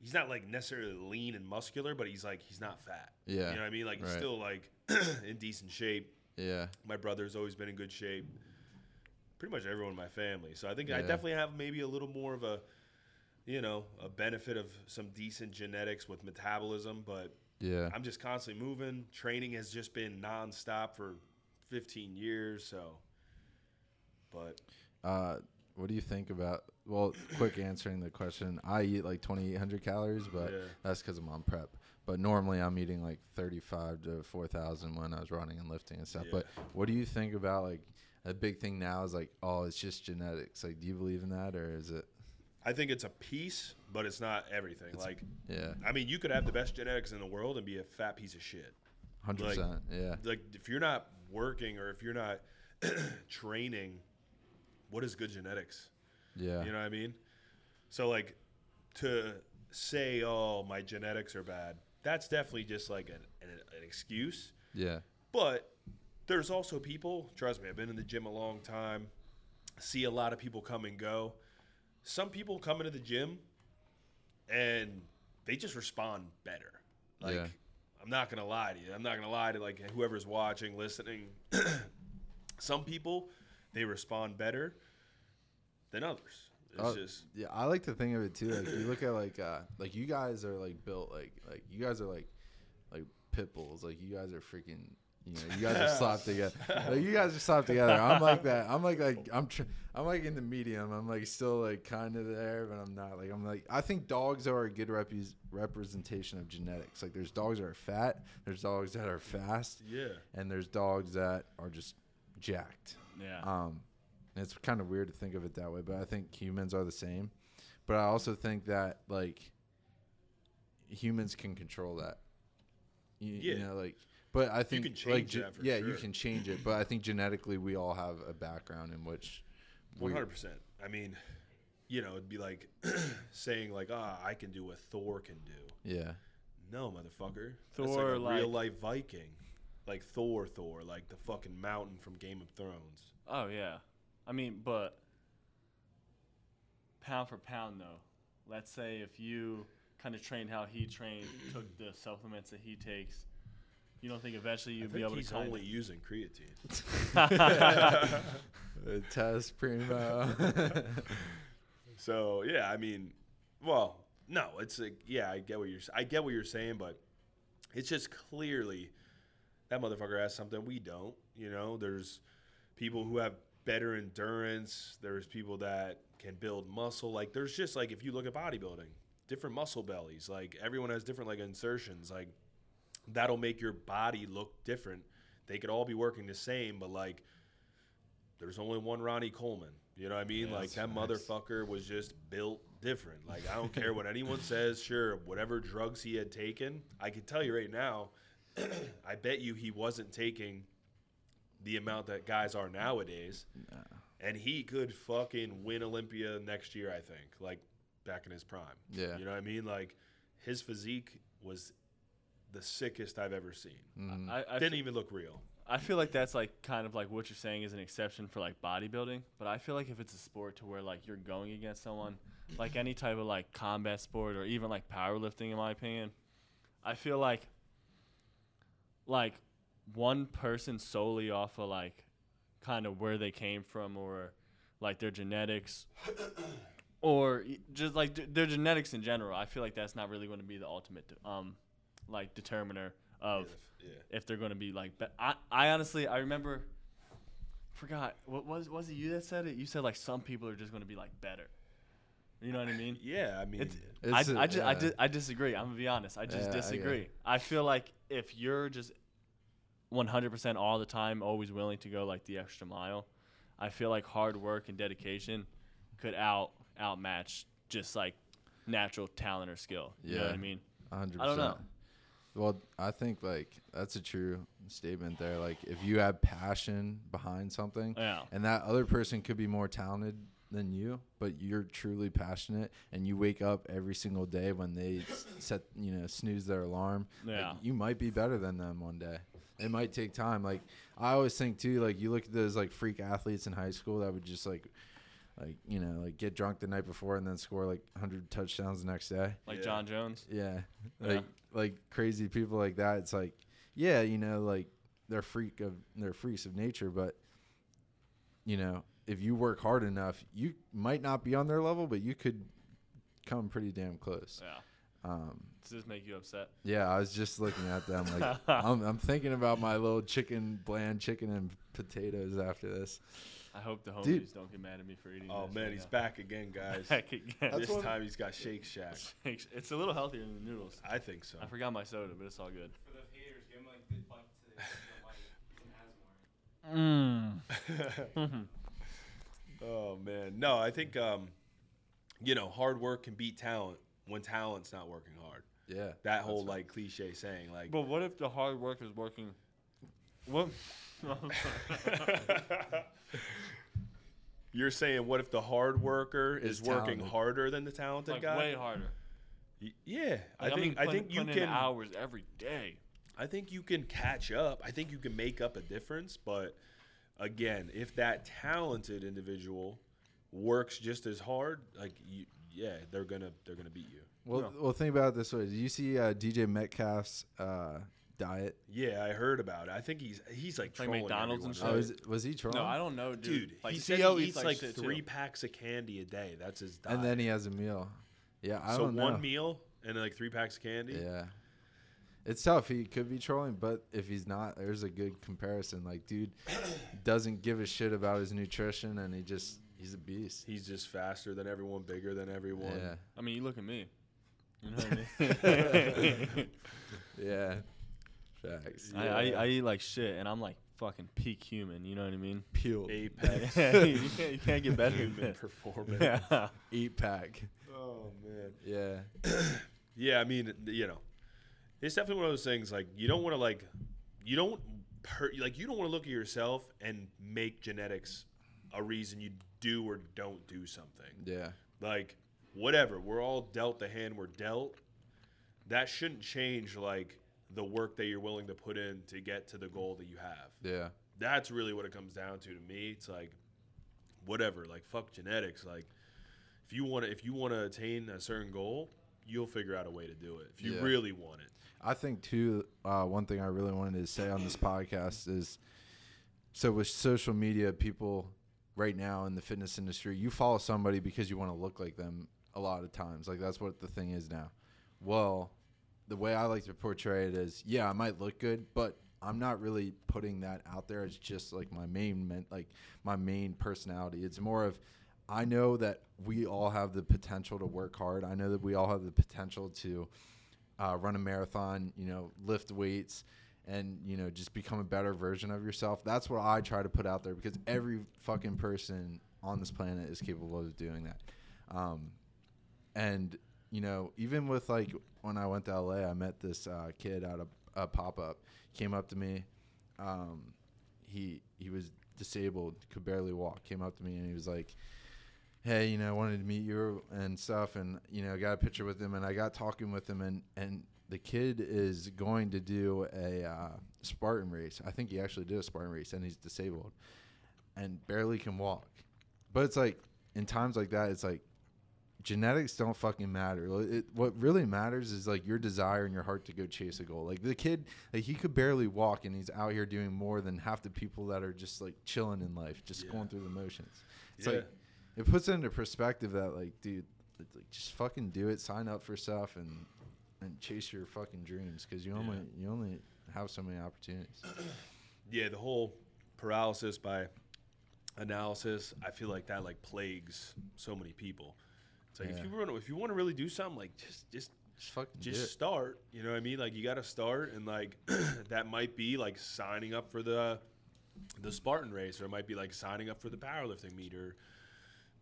he's not like necessarily lean and muscular, but he's like he's not fat. Yeah, You know what I mean? Like he's still like in decent shape. yeah, My brother's always been in good shape. Pretty much everyone in my family. So I think I definitely have maybe a little more of a, you know, a benefit of some decent genetics with metabolism. But yeah. I'm just constantly moving. Training has just been nonstop for 15 years. So, but Uh, what do you think about? Well, quick answering the question. I eat like 2,800 calories, but Yeah. that's because I'm on prep. But normally I'm eating like 35 to 4,000 when I was running and lifting and stuff. But what do you think about like a big thing now is like, oh, it's just genetics. Like, do you believe in that or is it? I think it's a piece, but it's not everything. It's- like, Yeah, I mean, you could have the best genetics in the world and be a fat piece of shit. 100%. yeah, like if you're not working or if you're not training, what is good genetics? yeah, You know what I mean? So like to say, oh, my genetics are bad, that's definitely just like an, an, an excuse. yeah, But there's also people, trust me, I've been in the gym a long time, see a lot of people come and go. Some people come into the gym and they just respond better. Like, Yeah. I'm not going to lie to you. I'm not going to lie to like whoever's watching, listening. Some people, they respond better than others. It's Oh, just, Yeah, I like to think of it too. Like you look at like uh like you guys are like built like like you guys are like like pit bulls. Like you guys are freaking you know, you guys are slapped together. Like you guys are slapped together. I'm like that. I'm like like I'm tr- I'm like in the medium. I'm like still like kind of there, but I'm not. Like I'm like I think dogs are a good repres representation of genetics. Like there's dogs that are fat, there's dogs that are fast, yeah. and there's dogs that are just jacked. Yeah. Um, and it's kind of weird to think of it that way, but I think humans are the same. But I also think that like humans can control that. You, you Yeah. know, like, but I think can like change ge- that for yeah, you can change it. But I think genetically, we all have a background in which One hundred percent. I mean, you know, it'd be like saying like, "Ah, I can do what Thor can do." Yeah, No, motherfucker. That's Thor, like a real life Viking, like Thor, Thor, like the fucking mountain from Game of Thrones. Oh yeah, I mean, but pound for pound though, let's say if you kind of trained how he trained, took the supplements that he takes, you don't think eventually you'd be think able he's to kind only using creatine. Uh, test primo. So yeah, I mean, well, no, it's like yeah, I get what you're, s- I get what you're saying, but it's just clearly that motherfucker has something we don't. You know, there's people who have better endurance. There's people that can build muscle. Like there's just like if you look at bodybuilding, different muscle bellies. Like everyone has different like insertions. Like that'll make your body look different. They could all be working the same, but like there's only one Ronnie Coleman. You know what I mean? Yeah, like that facts. motherfucker was just built different. Like I don't care what anyone says. Sure, whatever drugs he had taken, I can tell you right now, I bet you he wasn't taking the amount that guys are nowadays. And he could fucking win Olympia next year, I think. Like back in his prime. Yeah. You know what I mean? Like his physique was the sickest I've ever seen. Mhm. I, I, Didn't fe- even look real. I feel like that's like kind of like what you're saying is an exception for like bodybuilding, but I feel like if it's a sport to where like you're going against someone, like any type of like combat sport or even like powerlifting, in my opinion, I feel like like one person solely off of like kind of where they came from or like their genetics or just like d- their genetics in general. I feel like that's not really going to be the ultimate um like determiner of Yeah. if they're going to be like. Be- I I honestly I remember. Forgot what was was it you that said it? You said like some people are just going to be like better. You know what I mean? Yeah, I mean, It's, It's I, a- I, just, I, yeah. di- I disagree. I'm gonna be honest. I just Yeah, disagree. it. I, feel like if you're just 100% all the time, always willing to go like the extra mile, I feel like hard work and dedication could out outmatch just like natural talent or skill. You know what I mean? 100%. I don't know. Well, I think like that's a true statement there. Like if you have passion behind something, Yeah. and that other person could be more talented than you, but you're truly passionate, and you wake up every single day when they set, you know, snooze their alarm. like, Yeah. you might be better than them one day. It might take time. Like I always think too. Like you look at those like freak athletes in high school that would just like. Like you know, like get drunk the night before and then score like 100 touchdowns the next day. Like Yeah. Jon Jones. Yeah, Yeah. like like crazy people like that. It's like, yeah, you know, like they're freak of they're freaks of nature, but you know, if you work hard enough, you might not be on their level, but you could come pretty damn close. Yeah. Um, Does this make you upset? yeah, I was just looking at them like I'm, I'm thinking about my little chicken, bland chicken and potatoes after this. I hope the homies Dude. don't get mad at me for eating. oh this man, right he's now. back again, guys. Back again. That's this time he's got Shake Shack. it's a little healthier than the noodles. I think so. I forgot my soda, but it's all good. For the haters, give him like the bite to the, the white. He oh man, no, I think um, you know, hard work can beat talent when talent's not working hard. Yeah, That whole that's like cliche saying, like, But what if the hard work is working? What? you're saying, what if the hard worker is, Is working talented. harder than the talented like guy? way harder. Y- yeah, I Like, think mean, I think you can. hours every day. I think you can catch up. I think you can make up a difference, but again, if that talented individual works just as hard, like you, yeah, they're gonna they're gonna beat you. Well, No. well, think about it this way. Did you see uh, DK Metcalf's uh, diet? Yeah, I heard about it. I think he's he's like Like trolling McDonald's and everyone, shit? Oh, is, was he trolling? No, I don't know, dude. Dude, like he the said CEO he eats like shit, three too. packs of candy a day. That's his diet. and then he has a meal. Yeah, I so don't know. one meal and like three packs of candy. Yeah. It's tough. He could be trolling, but if he's not, there's a good comparison. Like, dude doesn't give a shit about his nutrition, and he just he's a beast. He's just faster than everyone, bigger than everyone. Yeah, I mean, you look at me. You know what I mean? yeah. Facts. I, I, I eat like shit, and I'm like fucking peak human. You know what I mean? Peeled. Apex you, can't, you can't get better than human this. performance. Yeah. Eight pack. Oh man. Yeah. Yeah, I mean, you know, it's definitely one of those things. Like, you don't want to like, you don't per, like, you don't want to look at yourself and make genetics a reason you do or don't do something. Yeah. Like, whatever. We're all dealt the hand we're dealt. That shouldn't change like the work that you're willing to put in to get to the goal that you have. Yeah. That's really what it comes down to to me. It's like, whatever. Like, fuck genetics. Like, if you want to, if you want to attain a certain goal, you'll figure out a way to do it. If you Yeah. really want it. I think too. Uh, one thing I really wanted to say on this podcast is, so with social media, people right now in the fitness industry, you follow somebody because you want to look like them. A lot of times, like that's what the thing is now. Well, the way I like to portray it is, yeah, I might look good, but I'm not really putting that out there It's just like my main, like my main personality. It's more of, I know that we all have the potential to work hard. I know that we all have the potential to uh, run a marathon, you know, lift weights, and you know just become a better version of yourself. That's what I try to put out there because every fucking person on this planet is capable of doing that. Um, and you know, even with like when I went to LA, I met this uh, kid out of a pop up. Came up to me. Um, he he was disabled, could barely walk. Came up to me and he was like, "Hey, you know, I wanted to meet you and stuff." And you know, got a picture with him, and I got talking with him, and and the kid is going to do a uh, Spartan race. I think he actually did a Spartan race, and he's disabled and barely can walk. But it's like in times like that, it's like genetics don't fucking matter. It, what really matters is like your desire and your heart to go chase a goal. Like the kid, like he could barely walk, and he's out here doing more than half the people that are just like chilling in life, just Yeah. going through the motions. It's Yeah. like it puts it into perspective that like, dude, like, just fucking do it, sign up for stuff, and and chase your fucking dreams because you Yeah. only you only have so many opportunities. yeah, the whole paralysis by analysis, I feel like that like plagues so many people. It's like Yeah. if you want to, if you want to really do something, like just just Just fucking just start. You know what I mean? Like you got to start, and like that might be like signing up for the the Spartan race, or it might be like signing up for the powerlifting meet, or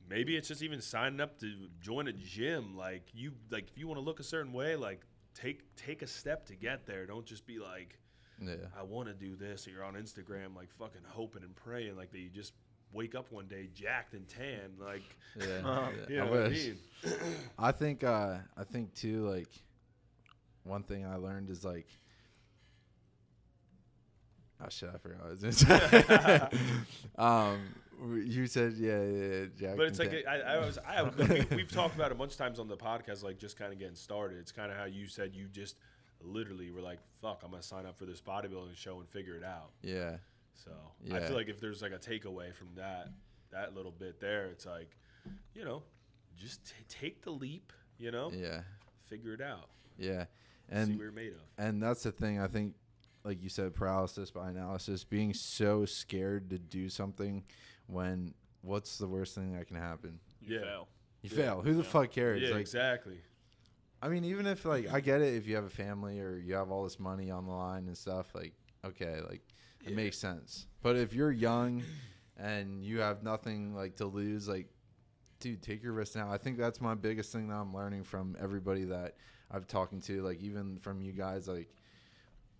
maybe it's just even signing up to join a gym. Like you, like if you want to look a certain way, like take take a step to get there. Don't just be like. Yeah. I want to do this, or you're on Instagram like fucking hoping and praying like that you just wake up one day jacked and tan, like Yeah, yeah. you know I what I mean? I think uh I think too like one thing I learned is like oh shit I forgot I was um you said yeah yeah, yeah Jack But it's like Tan- I, I was I we, we've talked about it a bunch of times on the podcast, like just kind of getting started. It's kind of how you said you just literally were like, "Fuck, I'm gonna sign up for this bodybuilding show and figure it out." yeah So I feel like if there's like a takeaway from that that little bit there, it's like, you know, just t- take the leap. You know, yeah figure it out. yeah see and what you're made of. and that's the thing I think like you said paralysis by analysis being so scared to do something when what's the worst thing that can happen You Yeah. fail. you Yeah. fail who the Yeah. fuck cares Yeah, like exactly. I mean, even if like I get it, if you have a family or you have all this money on the line and stuff, like okay, like it Yeah. makes sense. But if you're young and you have nothing like to lose, like dude, take your risk now. I think that's my biggest thing that I'm learning from everybody that I've talking to, like even from you guys, like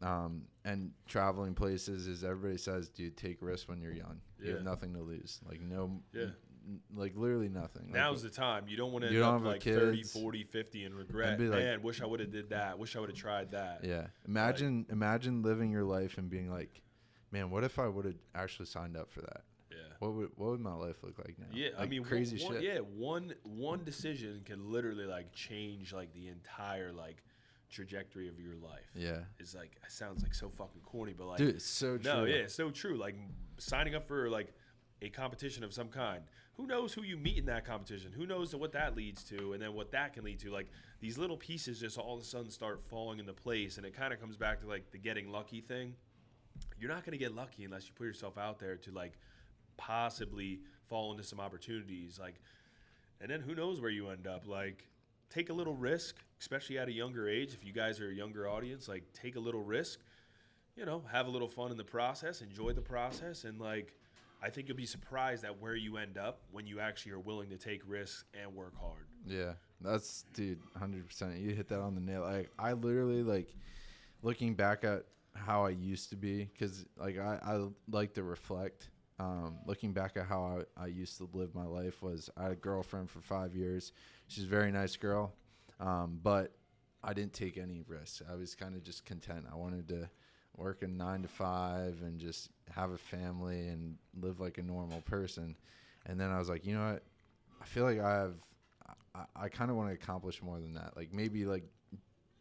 um and traveling places is everybody says, dude, take risks when you're young. You have nothing to lose. Like no Yeah. n- like literally nothing. Like, Now's the time. You don't want to You end don't up like 30, 40, 50 and regret. And like- Man, wish I would have did that. Wish I would have tried that. Yeah. Imagine imagine living your life and being like, man, what if I would have actually signed up for that? Yeah. What would what would my life look like now? Yeah, I mean, crazy one, shit. Yeah, one one decision can literally like change like the entire like trajectory of your life. Yeah. It's like it sounds like so fucking corny, but like Dude, it's so true. no, yeah, it's so true. Like signing up for like a competition of some kind. Who knows who you meet in that competition? Who knows what that leads to, and then what that can lead to? Like these little pieces just all of a sudden start falling into place, and it kind of comes back to like the getting lucky thing. You're not gonna get lucky unless you put yourself out there to like possibly fall into some opportunities. Like, and then who knows where you end up? Like, take a little risk, especially at a younger age. If you guys are a younger audience, like take a little risk you know, have a little fun in the process, enjoy the process, and like, I think you'll be surprised at where you end up when you actually are willing to take risks and work hard. Yeah, that's dude, hundred percent. You hit that on the nail. Like I literally like looking back at how I used to be because like I, I like to reflect. Um, looking back at how I, I used to live my life was I had a girlfriend for five years. She's a very nice girl, um, but I didn't take any risks. I was kind of just content. I wanted to work a nine to five and just have a family and live like a normal person. And then I was like, you know what? I feel like I have I, I kind of want to accomplish more than that. Like maybe like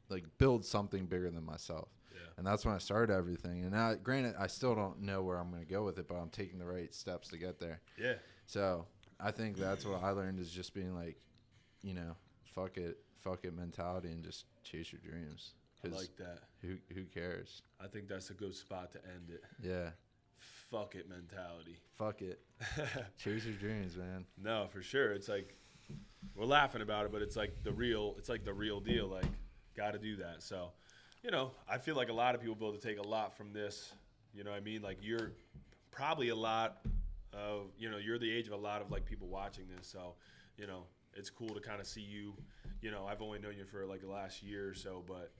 like build something bigger than myself. Yeah. And that's when I started everything. And now, granted, I still don't know where I'm going to go with it, but I'm taking the right steps to get there. Yeah. So I think that's what I learned is just being like, you know, fuck it, fuck it mentality, and just chase your dreams. I like that. who who cares? I think that's a good spot to end it. Yeah, Fuck it mentality. fuck it, chase your dreams, man. no, for sure. It's like we're laughing about it, but it's like the real. It's like the real deal. Like, got to do that. So, you know, I feel like a lot of people be able to take a lot from this. You know what I mean? Like you're probably a lot of, you know, you're the age of a lot of like people watching this. So, you know, it's cool to kind of see you. You know, I've only known you for like the last year or so, but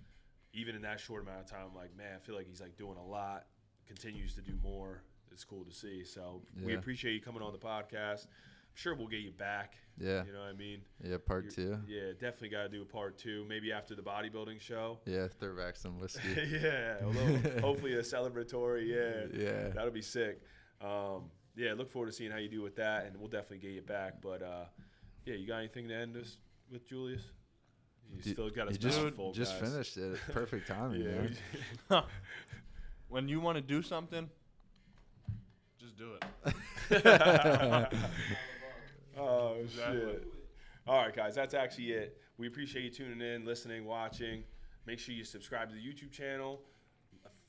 even in that short amount of time, I'm like, man, I feel like he's like doing a lot, continues to do more. It's cool to see. So we appreciate you coming on the podcast. I'm sure we'll get you back. Yeah. You know what I mean? Yeah, part You're- two. Yeah, definitely got to do a part two. Maybe after the bodybuilding show. Yeah, throw back some whiskey. yeah, a little, hopefully a celebratory. Yeah, Yeah. that'll be sick. Um, yeah, look forward to seeing how you do with that, and we'll definitely get you back. But uh, yeah, you got anything to end us with, Julius? You D- still got us you just, full, just guys. finished it. Perfect timing, Yeah. man. when you want to do something, just do it. Oh Exactly. shit! All right, guys, that's actually it. We appreciate you tuning in, listening, watching. Make sure you subscribe to the YouTube channel,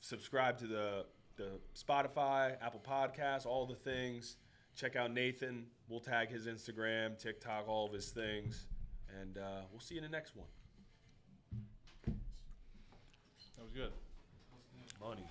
subscribe to the the Spotify, Apple Podcasts, all the things. Check out Nathan. We'll tag his Instagram, TikTok, all of his things, and uh, we'll see you in the next one. That was good. Money.